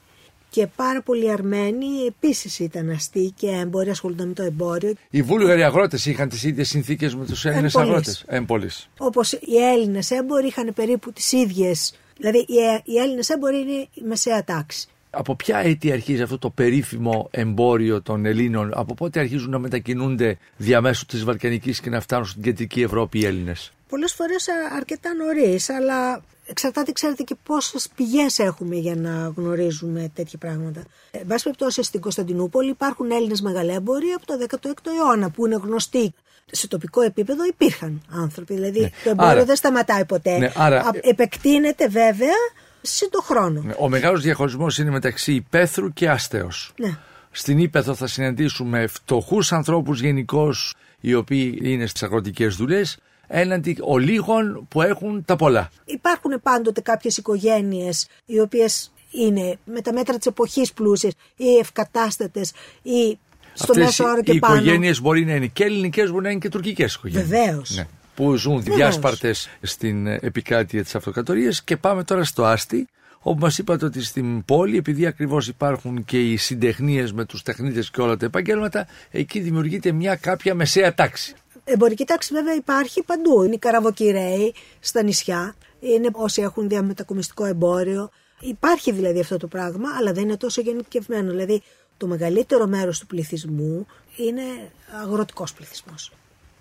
[SPEAKER 3] και πάρα πολλοί Αρμένοι επίσης ήταν αστεί και έμποροι, ασχολούνταν με το εμπόριο.
[SPEAKER 2] Οι Βούλγαροι αγρότες είχαν τις ίδιες συνθήκες με τους Έλληνες αγρότες. Έμπολε.
[SPEAKER 3] Όπως οι Έλληνες έμποροι είχαν περίπου τις ίδιες. Δηλαδή οι Έλληνες έμποροι είναι η μεσαία τάξη.
[SPEAKER 2] Από ποια έτη αρχίζει αυτό το περίφημο εμπόριο των Ελλήνων, από πότε αρχίζουν να μετακινούνται διαμέσου της Βαλκανικής και να φτάνουν στην κεντρική Ευρώπη οι Έλληνες;
[SPEAKER 3] Πολλές φορές αρκετά νωρίς, αλλά Εξαρτάται, ξέρετε, και πόσες πηγές έχουμε για να γνωρίζουμε τέτοια πράγματα. Ε, εν πάση περιπτώσει, στην Κωνσταντινούπολη υπάρχουν Έλληνες μεγαλέμποροι από το 16ο αιώνα που είναι γνωστοί. Σε τοπικό επίπεδο υπήρχαν άνθρωποι. Δηλαδή ναι. το εμπόριο άρα, δεν σταματάει ποτέ. Ναι, άρα, επεκτείνεται βέβαια σε το χρόνο.
[SPEAKER 2] Ναι, ο μεγάλος διαχωρισμός είναι μεταξύ υπαίθρου και άστεω.
[SPEAKER 3] Ναι.
[SPEAKER 2] Στην ύπεθρο θα συναντήσουμε φτωχούς ανθρώπους γενικώς, οι οποίοι είναι στις αγροτικές δουλειές έναντι ολίγων που έχουν τα πολλά.
[SPEAKER 3] Υπάρχουν πάντοτε κάποιες οικογένειες οι οποίες είναι με τα μέτρα της εποχής πλούσιες ή ευκατάστατες ή στο Αυτές μέσο όρο και
[SPEAKER 2] οι
[SPEAKER 3] πάνω.
[SPEAKER 2] Οι οικογένειες μπορεί να είναι και ελληνικές, μπορεί να είναι και τουρκικές οικογένειες.
[SPEAKER 3] Βεβαίως.
[SPEAKER 2] Ναι, που ζουν διάσπαρτες στην επικράτεια της αυτοκρατορίας και πάμε τώρα στο Άστι όπου μας είπατε ότι στην πόλη επειδή ακριβώς υπάρχουν και οι συντεχνίες με τους τεχνίτες και όλα τα επαγγέλματα εκεί δημιουργείται μια κάποια μεσαία τάξη.
[SPEAKER 3] Εμπορική τάξη βέβαια υπάρχει παντού. Είναι οι καραβοκυρέοι στα νησιά, είναι όσοι έχουν διαμετακομιστικό εμπόριο. Υπάρχει δηλαδή αυτό το πράγμα, αλλά δεν είναι τόσο γενικευμένο. Δηλαδή το μεγαλύτερο μέρος του πληθυσμού είναι αγροτικός πληθυσμός.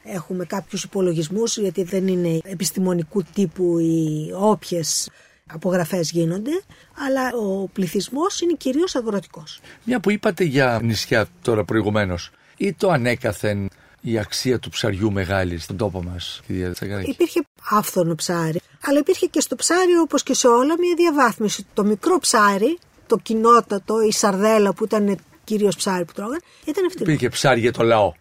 [SPEAKER 3] Έχουμε κάποιους υπολογισμούς γιατί δεν είναι επιστημονικού τύπου οι όποιες απογραφές γίνονται, αλλά ο πληθυσμός είναι κυρίως αγροτικός.
[SPEAKER 2] Μια που είπατε για νησιά τώρα προηγουμένως, ή το ανέκαθεν η αξία του ψαριού μεγάλη στον τόπο μας, κυρία Τσακαράκη.
[SPEAKER 3] Υπήρχε άφθονο ψάρι, αλλά υπήρχε και στο ψάρι όπως και σε όλα μια διαβάθμιση. Το μικρό ψάρι, το κοινότατο, η σαρδέλα που ήταν κυρίως ψάρι που τρώγαν, ήταν αυτή.
[SPEAKER 2] Υπήρχε ψάρι για το λαό.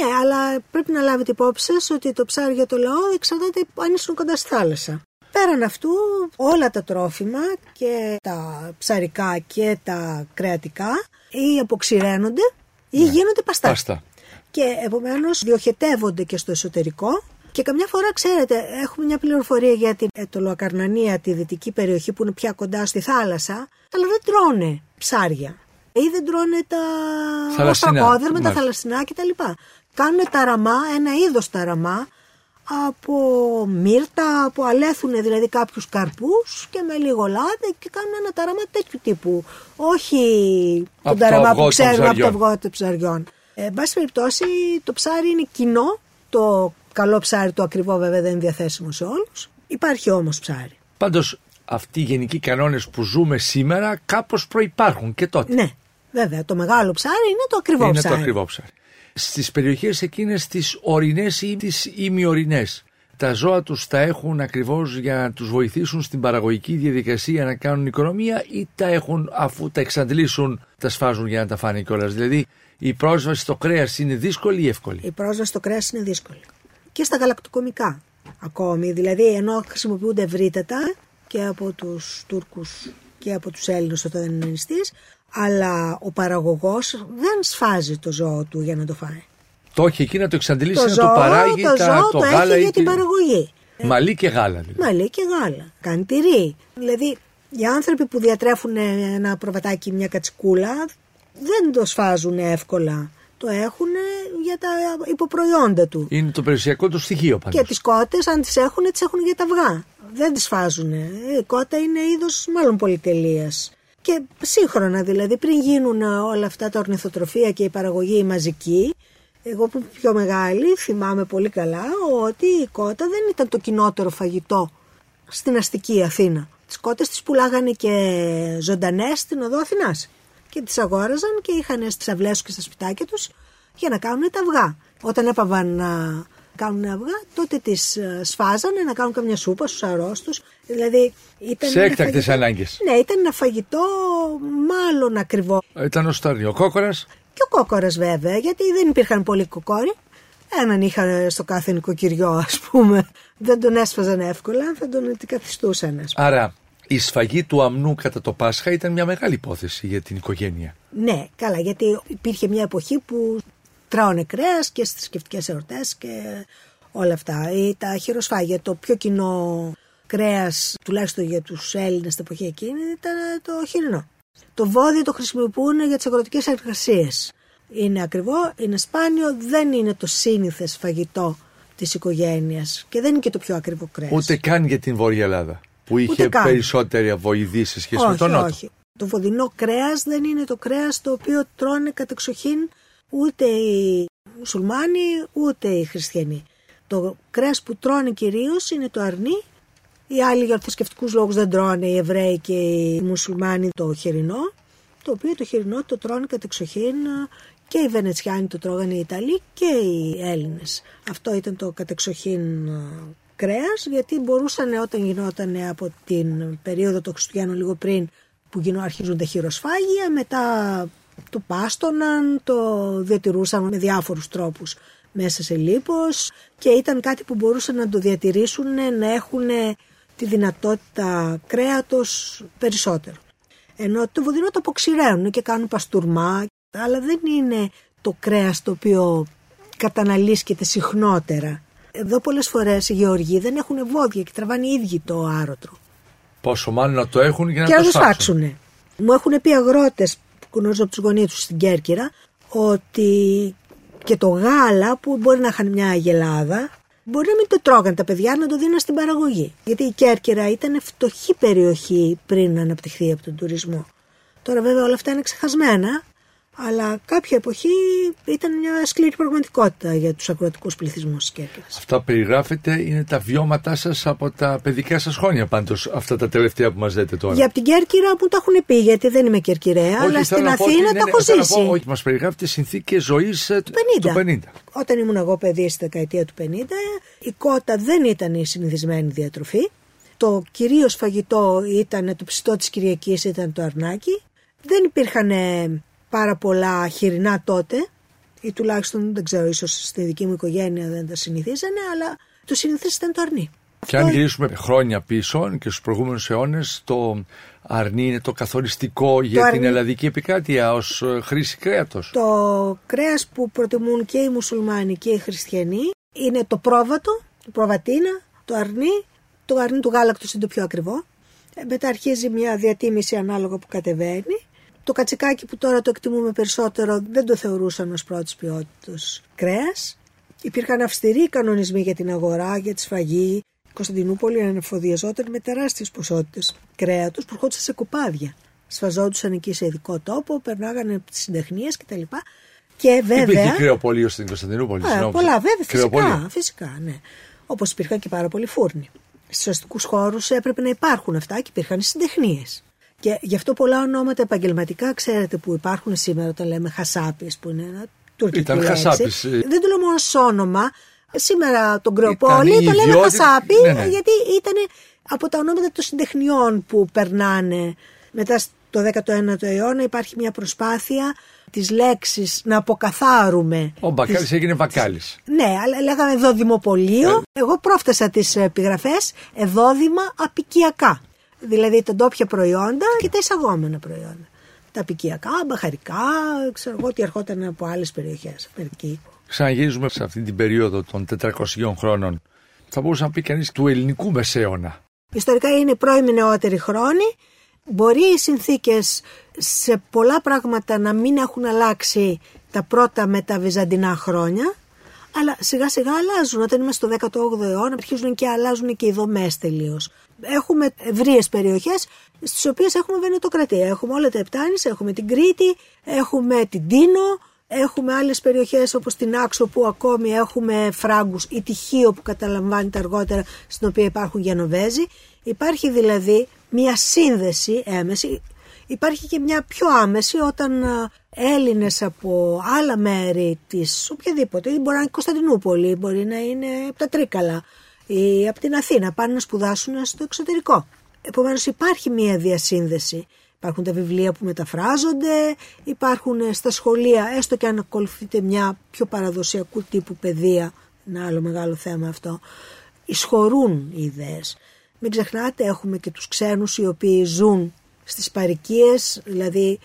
[SPEAKER 3] Ναι, αλλά πρέπει να λάβετε υπόψη σας ότι το ψάρι για το λαό εξαρτάται αν ήσουν κοντά στη θάλασσα. Πέραν αυτού, όλα τα τρόφιμα και τα ψαρικά και τα κρεατικά ή αποξηραίνονται ή ναι. γίνονται παστά.
[SPEAKER 2] παστά
[SPEAKER 3] και επομένως διοχετεύονται και στο εσωτερικό και καμιά φορά, ξέρετε, έχουμε μια πληροφορία για την Ετωλοακαρνανία, τη δυτική περιοχή που είναι πια κοντά στη θάλασσα, αλλά δεν τρώνε ψάρια. Ή δεν τρώνε τα οστρακόδερμα, τα θαλασσινά κτλ. Κάνουν ταραμά, ένα είδος ταραμά, από μύρτα, από αλέθουν δηλαδή κάποιους καρπούς και με λίγο λάδι και κάνουν ένα ταραμά τέτοιου τύπου. Όχι τον ταραμά που ξέρουμε από το αυγό των ψαριών. Ε, εν πάση περιπτώσει, το ψάρι είναι κοινό. Το καλό ψάρι, το ακριβό βέβαια δεν είναι διαθέσιμο σε όλους. Υπάρχει όμως ψάρι.
[SPEAKER 2] Πάντως, αυτοί οι γενικοί κανόνες που ζούμε σήμερα κάπως προπάρχουν και τότε.
[SPEAKER 3] Ναι, βέβαια. Το μεγάλο ψάρι είναι το ακριβό
[SPEAKER 2] είναι
[SPEAKER 3] ψάρι.
[SPEAKER 2] Είναι το ακριβό ψάρι. Στις περιοχές εκείνες τις ορεινές ή τις ημιορεινές, τα ζώα τους τα έχουν ακριβώς για να τους βοηθήσουν στην παραγωγική διαδικασία να κάνουν οικονομία ή τα έχουν αφού τα εξαντλήσουν, τα σφάζουν για να τα φάνε κιόλας. Δηλαδή η πρόσβαση στο κρέας είναι δύσκολη ή εύκολη;
[SPEAKER 3] Η πρόσβαση στο κρέας είναι δύσκολη. Και στα γαλακτοκομικά ακόμη. Δηλαδή, ενώ χρησιμοποιούνται ευρύτατα και από τους Τούρκους και από τους Έλληνες όταν δεν είναι νηστή, αλλά ο παραγωγός δεν σφάζει το ζώο του για να το φάει.
[SPEAKER 2] Το έχει εκεί να το εξαντλήσει, να το παράγει,
[SPEAKER 3] το,
[SPEAKER 2] τα,
[SPEAKER 3] ζώο
[SPEAKER 2] το,
[SPEAKER 3] το
[SPEAKER 2] γάλα
[SPEAKER 3] έχει για την παραγωγή.
[SPEAKER 2] Μαλί και γάλα. Δηλαδή.
[SPEAKER 3] Μαλί και γάλα. Κάνει τυρί. Δηλαδή, οι άνθρωποι που διατρέφουν ένα προβατάκι, μια κατσικούλα, δεν το σφάζουν εύκολα. Το έχουν για τα υποπροϊόντα του.
[SPEAKER 2] Είναι το περιουσιακό του στοιχείο πάντως.
[SPEAKER 3] Και τις κότες, αν τις έχουν, τις έχουν για τα αυγά. Δεν τις φάζουν. Η κότα είναι είδος μάλλον πολυτελείας. Και σύγχρονα δηλαδή, πριν γίνουν όλα αυτά τα ορνηθοτροφία και η παραγωγή μαζική, εγώ που πιο μεγάλη θυμάμαι πολύ καλά ότι η κότα δεν ήταν το κοινότερο φαγητό στην αστική Αθήνα. Τις κότες τις πουλάγανε και ζωντανές στην οδό Αθηνάς και τις αγόραζαν και είχαν στις αυλές και στα σπιτάκια τους για να κάνουν τα αυγά. Όταν έπαβαν να κάνουν αυγά, τότε τις ε, σφάζανε να κάνουν καμιά σούπα στους αρρώστους. Δηλαδή ήταν
[SPEAKER 2] Σε έκτακτες ανάγκες.
[SPEAKER 3] Ναι, ήταν ένα φαγητό μάλλον ακριβό.
[SPEAKER 2] Ήταν ο Στάρνιο Κόκορας;
[SPEAKER 3] Και ο κόκορας βέβαια, γιατί δεν υπήρχαν πολλοί κοκόροι. Έναν είχαν στο κάθε νοικοκυριό, ας πούμε. Δεν τον έσφαζαν εύκολα, θα τον αντικαθιστούσαν, ας πούμε.
[SPEAKER 2] Άρα η σφαγή του αμνού κατά το Πάσχα ήταν μια μεγάλη υπόθεση για την οικογένεια.
[SPEAKER 3] Ναι, καλά, γιατί υπήρχε μια εποχή που τράωνε κρέας και στι θρησκευτικές εορτές και όλα αυτά. Ή τα χειροσφάγια, το πιο κοινό κρέας, τουλάχιστον για τους Έλληνες στην εποχή εκείνη, ήταν το χοιρινό. Το βόδι το χρησιμοποιούν για τις αγροτικές εργασίες. Είναι ακριβό, είναι σπάνιο, δεν είναι το σύνηθε φαγητό της οικογένειας και δεν είναι και το πιο ακριβό κρέας.
[SPEAKER 2] Ούτε καν για την Βόρεια Ελλάδα που είχε
[SPEAKER 3] Ούτε καν.
[SPEAKER 2] περισσότερη αβοηδή σε σχέση
[SPEAKER 3] όχι,
[SPEAKER 2] με τον Νότο.
[SPEAKER 3] όχι. Το βοδινό κρέας δεν είναι το κρέας το οποίο τρώνε κατεξοχήν ούτε οι μουσουλμάνοι ούτε οι χριστιανοί. Το κρέας που τρώνε κυρίως είναι το αρνί. Οι άλλοι για θρησκευτικούς λόγους δεν τρώνε οι Εβραίοι και οι μουσουλμάνοι το χοιρινό. Το οποίο το χοιρινό το τρώνε κατεξοχήν και οι Βενετσιάνοι το τρώγανε οι Ιταλοί και οι Έλληνες. Αυτό ήταν το κατεξοχήν ε, κρέας γιατί μπορούσαν όταν γινόταν από την περίοδο των Χριστουγέννων λίγο πριν που γινό, αρχίζουν τα χειροσφάγια μετά το πάστοναν, το διατηρούσαν με διάφορους τρόπους μέσα σε λίπος και ήταν κάτι που μπορούσαν να το διατηρήσουν να έχουν τη δυνατότητα κρέατος περισσότερο. Ενώ το βοδινό το αποξηραίνουν και κάνουν παστούρμα, αλλά δεν είναι το κρέας το οποίο καταναλύσκεται συχνότερα. Εδώ πολλές φορές οι γεωργοί δεν έχουν βόδια και τραβάνε οι ίδιοι το άρωτρο.
[SPEAKER 2] Πόσο μάλλον να το έχουν για να
[SPEAKER 3] και να
[SPEAKER 2] το
[SPEAKER 3] το
[SPEAKER 2] σφάξουν.
[SPEAKER 3] σφάξουν. Μου έχουν πει αγρότες που γνωρίζω από τους γονείς τους στην Κέρκυρα ότι και το γάλα που μπορεί να είχαν μια αγελάδα μπορεί να μην το τρώγαν τα παιδιά να το δίνουν στην παραγωγή. Γιατί η Κέρκυρα ήταν φτωχή περιοχή πριν να αναπτυχθεί από τον τουρισμό. Τώρα βέβαια όλα αυτά είναι ξεχασμένα, αλλά κάποια εποχή ήταν μια σκληρή πραγματικότητα για τους ακροατικούς πληθυσμούς της Κέρκυρας.
[SPEAKER 2] Αυτά που περιγράφετε είναι τα βιώματά σας από τα παιδικά σας χρόνια πάντως αυτά τα τελευταία που μας λέτε τώρα.
[SPEAKER 3] Για από την Κέρκυρα μου τα έχουν πει, γιατί δεν είμαι Κερκυραία, αλλά
[SPEAKER 2] θέλω
[SPEAKER 3] στην
[SPEAKER 2] να πω ότι
[SPEAKER 3] Αθήνα
[SPEAKER 2] είναι-
[SPEAKER 3] τα έχω
[SPEAKER 2] θέλω να
[SPEAKER 3] ζήσει.
[SPEAKER 2] πω, όχι, μας περιγράφετε συνθήκες ζωής ε,
[SPEAKER 3] του 50.
[SPEAKER 2] του 50.
[SPEAKER 3] Όταν ήμουν εγώ παιδί στη δεκαετία του 50, η κότα δεν ήταν η συνηθισμένη διατροφή. Το κυρίως φαγητό ήταν το ψητό της Κυριακής, ήταν το αρνάκι. Δεν υπήρχαν ε, πάρα πολλά χοιρινά τότε, ή τουλάχιστον δεν ξέρω, ίσως στη δική μου οικογένεια δεν τα συνηθίζανε, αλλά το συνηθές ήταν το αρνί.
[SPEAKER 2] Και αν γυρίσουμε χρόνια πίσω και στους προηγούμενους αιώνες, το αρνί είναι το καθοριστικό για την
[SPEAKER 3] αρνί-
[SPEAKER 2] ελλαδική επικράτεια ως ε, χρήση κρέατος.
[SPEAKER 3] Το κρέας που προτιμούν και οι μουσουλμάνοι και οι χριστιανοί είναι το πρόβατο, το προβατίνα, το αρνί. Το αρνί του γάλακτος είναι το πιο ακριβό. Ε, Μετά αρχίζει μια διατίμηση ανάλογα που κατεβαίνει. Το κατσικάκι που τώρα το εκτιμούμε περισσότερο δεν το θεωρούσαν ως πρώτης ποιότητας κρέας. Υπήρχαν αυστηροί κανονισμοί για την αγορά, για τη σφαγή. Η Κωνσταντινούπολη ανεφοδιαζόταν με τεράστιες ποσότητες κρέατος που ερχόντουσαν σε κοπάδια. Σφαζόντουσαν εκεί σε ειδικό τόπο, περνάγανε από τις συντεχνίες κτλ. Και βέβαια...
[SPEAKER 2] Υπήρχε κρεοπολείο στην Κωνσταντινούπολη.
[SPEAKER 3] Ε,
[SPEAKER 2] συγγνώμη.
[SPEAKER 3] πολλά, βέβαια,
[SPEAKER 2] Κρεοπολείο.
[SPEAKER 3] φυσικά, φυσικά, ναι. Όπως υπήρχαν και πάρα πολλοί φούρνοι. Στους αστικούς χώρους έπρεπε να υπάρχουν αυτά και υπήρχαν συντεχνίες. Και γι' αυτό πολλά ονόματα επαγγελματικά, ξέρετε, που υπάρχουν σήμερα όταν λέμε χασάπη, που είναι ένα τουρκικό
[SPEAKER 2] Ήταν
[SPEAKER 3] λέξη.
[SPEAKER 2] χασάπης, ε.
[SPEAKER 3] Δεν το λέω μόνο ως όνομα. Σήμερα τον Κρεοπόλη
[SPEAKER 2] Ήταν η
[SPEAKER 3] το λέμε
[SPEAKER 2] ιδιότητα-
[SPEAKER 3] χασάπη,
[SPEAKER 2] ναι, ναι.
[SPEAKER 3] γιατί ήταν από τα ονόματα των συντεχνιών που περνάνε μετά στο 19ο αιώνα υπάρχει μια προσπάθεια της λέξης να αποκαθάρουμε
[SPEAKER 2] Ο Μπακάλης
[SPEAKER 3] τις-
[SPEAKER 2] έγινε Μπακάλης.
[SPEAKER 3] ναι, αλλά λέγαμε δόδημοπολείο. Εγώ πρόφτασα τις επιγραφές εδόδημα απικιακά. Δηλαδή τα ντόπια προϊόντα και τα εισαγόμενα προϊόντα. Τα απικιακά, μπαχαρικά, ξέρω εγώ ότι ερχόταν από άλλες περιοχές. Αμερική.
[SPEAKER 2] Ξαναγυρίζουμε σε αυτή την περίοδο των 400 χρόνων θα μπορούσε να πει κανείς του ελληνικού μεσαίωνα.
[SPEAKER 3] Ιστορικά είναι πρώιμη νεότερη χρόνη. Μπορεί οι συνθήκες σε πολλά πράγματα να μην έχουν αλλάξει τα πρώτα με τα βυζαντινά χρόνια, αλλά σιγά σιγά αλλάζουν. Όταν είμαστε στο 18ο αιώνα, αρχίζουν και αλλάζουν και οι δομές τελείως. Έχουμε ευρείες περιοχές στις οποίες έχουμε βενετοκρατία. Έχουμε όλα τα Επτάνης, έχουμε την Κρήτη, έχουμε την Τίνο, έχουμε άλλες περιοχές όπως την Άξο που ακόμη έχουμε φράγκους ή τη Χίο που καταλαμβάνεται αργότερα, στην οποία υπάρχουν Γενοβέζοι. Υπάρχει δηλαδή μια σύνδεση έμεση. Υπάρχει και μια πιο άμεση όταν Έλληνες από άλλα μέρη της οποιαδήποτε, μπορεί να είναι Κωνσταντινούπολη, μπορεί να είναι από τα Τρίκαλα ή από την Αθήνα, πάνε να σπουδάσουν στο εξωτερικό. Επομένως υπάρχει μια διασύνδεση. Υπάρχουν τα βιβλία που μεταφράζονται, υπάρχουν στα σχολεία, έστω και αν ακολουθείτε μια πιο παραδοσιακού τύπου παιδεία, ένα άλλο μεγάλο θέμα αυτό, εισχωρούν οι ιδέες. Μην ξεχνάτε, έχουμε και τους ξένους οι οποίοι ζουν στις παρικίες, δηλαδή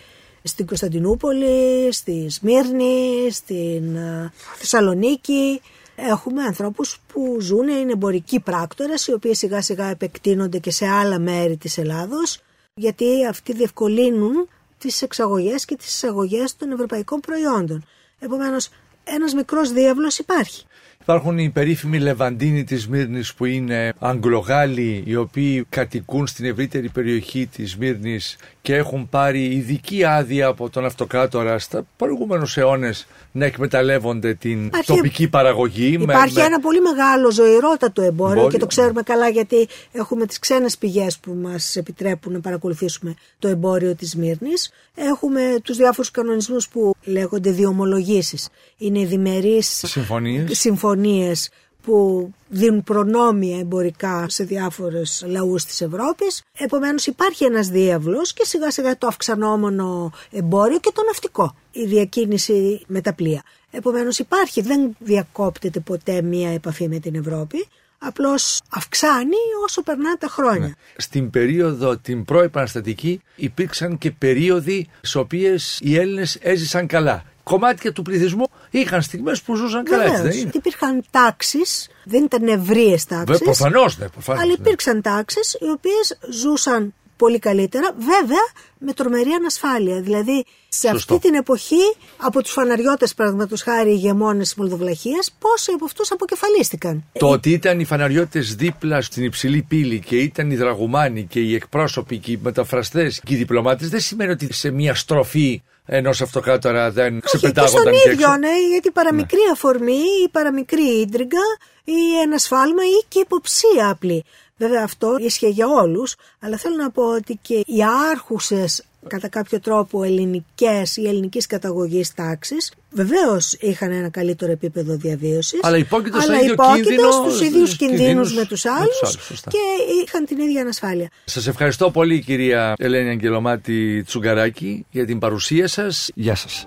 [SPEAKER 3] στην Κωνσταντινούπολη, στη Σμύρνη, στην ε, Θεσσαλονίκη. Έχουμε ανθρώπους που ζουν, είναι εμπορικοί πράκτορες, οι οποίοι σιγά σιγά επεκτείνονται και σε άλλα μέρη της Ελλάδος, γιατί αυτοί διευκολύνουν τις εξαγωγές και τις εισαγωγές των ευρωπαϊκών προϊόντων. Επομένως, ένας μικρός διάβλος υπάρχει.
[SPEAKER 2] Υπάρχουν οι περίφημοι Λεβαντίνοι της Σμύρνης που είναι Αγγλογάλοι οι οποίοι κατοικούν στην ευρύτερη περιοχή της Σμύρνης και έχουν πάρει ειδική άδεια από τον αυτοκράτορα στα προηγούμενους αιώνες να εκμεταλλεύονται την τοπική παραγωγή.
[SPEAKER 3] Υπάρχει ένα πολύ μεγάλο ζωηρότατο εμπόριο και το ξέρουμε καλά γιατί έχουμε τις ξένες πηγές που μας επιτρέπουν να παρακολουθήσουμε το εμπόριο της Σμύρνης. Έχουμε τους διάφορους κανονισμούς που λέγονται διομολογήσεις. Είναι διμερείς συμφωνίες που δίνουν προνόμια εμπορικά σε διάφορες λαούς της Ευρώπης. Επομένως υπάρχει ένας διάβλος και σιγά σιγά το αυξανόμενο εμπόριο και το ναυτικό, η διακίνηση με τα πλοία. Επομένως υπάρχει, δεν διακόπτεται ποτέ μία επαφή με την Ευρώπη, απλώς αυξάνει όσο περνά τα χρόνια. Ναι.
[SPEAKER 2] Στην περίοδο την προεπαναστατική υπήρξαν και περίοδοι στις οποίες οι Έλληνες έζησαν καλά κομμάτια του πληθυσμού είχαν στιγμές που ζούσαν καλά. Έτσι, δεν είναι.
[SPEAKER 3] Υπήρχαν τάξεις, δεν ήταν ευρείε τάξεις.
[SPEAKER 2] Προφανώς, ναι,
[SPEAKER 3] προφανώς, αλλά ναι. υπήρξαν ναι. τάξεις οι οποίες ζούσαν πολύ καλύτερα, βέβαια με τρομερή ανασφάλεια. Δηλαδή, σε αυτή την εποχή, από τους φαναριώτε, παραδείγματος χάρη, οι ηγεμόνες της Μολδοβλαχίας, πόσοι από αυτούς αποκεφαλίστηκαν.
[SPEAKER 2] Το ότι ήταν οι φαναριώτε δίπλα στην υψηλή πύλη και ήταν οι δραγουμάνοι και οι εκπρόσωποι και οι μεταφραστές και οι διπλωμάτες, δεν σημαίνει ότι σε μια στροφή ενός αυτοκράτορα δεν ξεπετάγονταν
[SPEAKER 3] και, στον ίδιο, ναι, γιατί παραμικρή ναι. αφορμή ή παραμικρή ίντριγκα ή ένα σφάλμα ή και υποψία απλή. Βέβαια αυτό ίσχυε για όλους, αλλά θέλω να πω ότι και οι άρχουσες κατά κάποιο τρόπο ελληνικές ή ελληνικής καταγωγής τάξης βεβαίως είχαν ένα καλύτερο επίπεδο διαβίωσης
[SPEAKER 2] αλλά υπόκειτος στον ίδιο κίνδυνο
[SPEAKER 3] στους ίδιους κινδύνους με τους άλλους, και είχαν την ίδια ανασφάλεια.
[SPEAKER 2] Σας ευχαριστώ πολύ κυρία Ελένη Αγγελομάτη Τσουγκαράκη για την παρουσία σας. Γεια σας.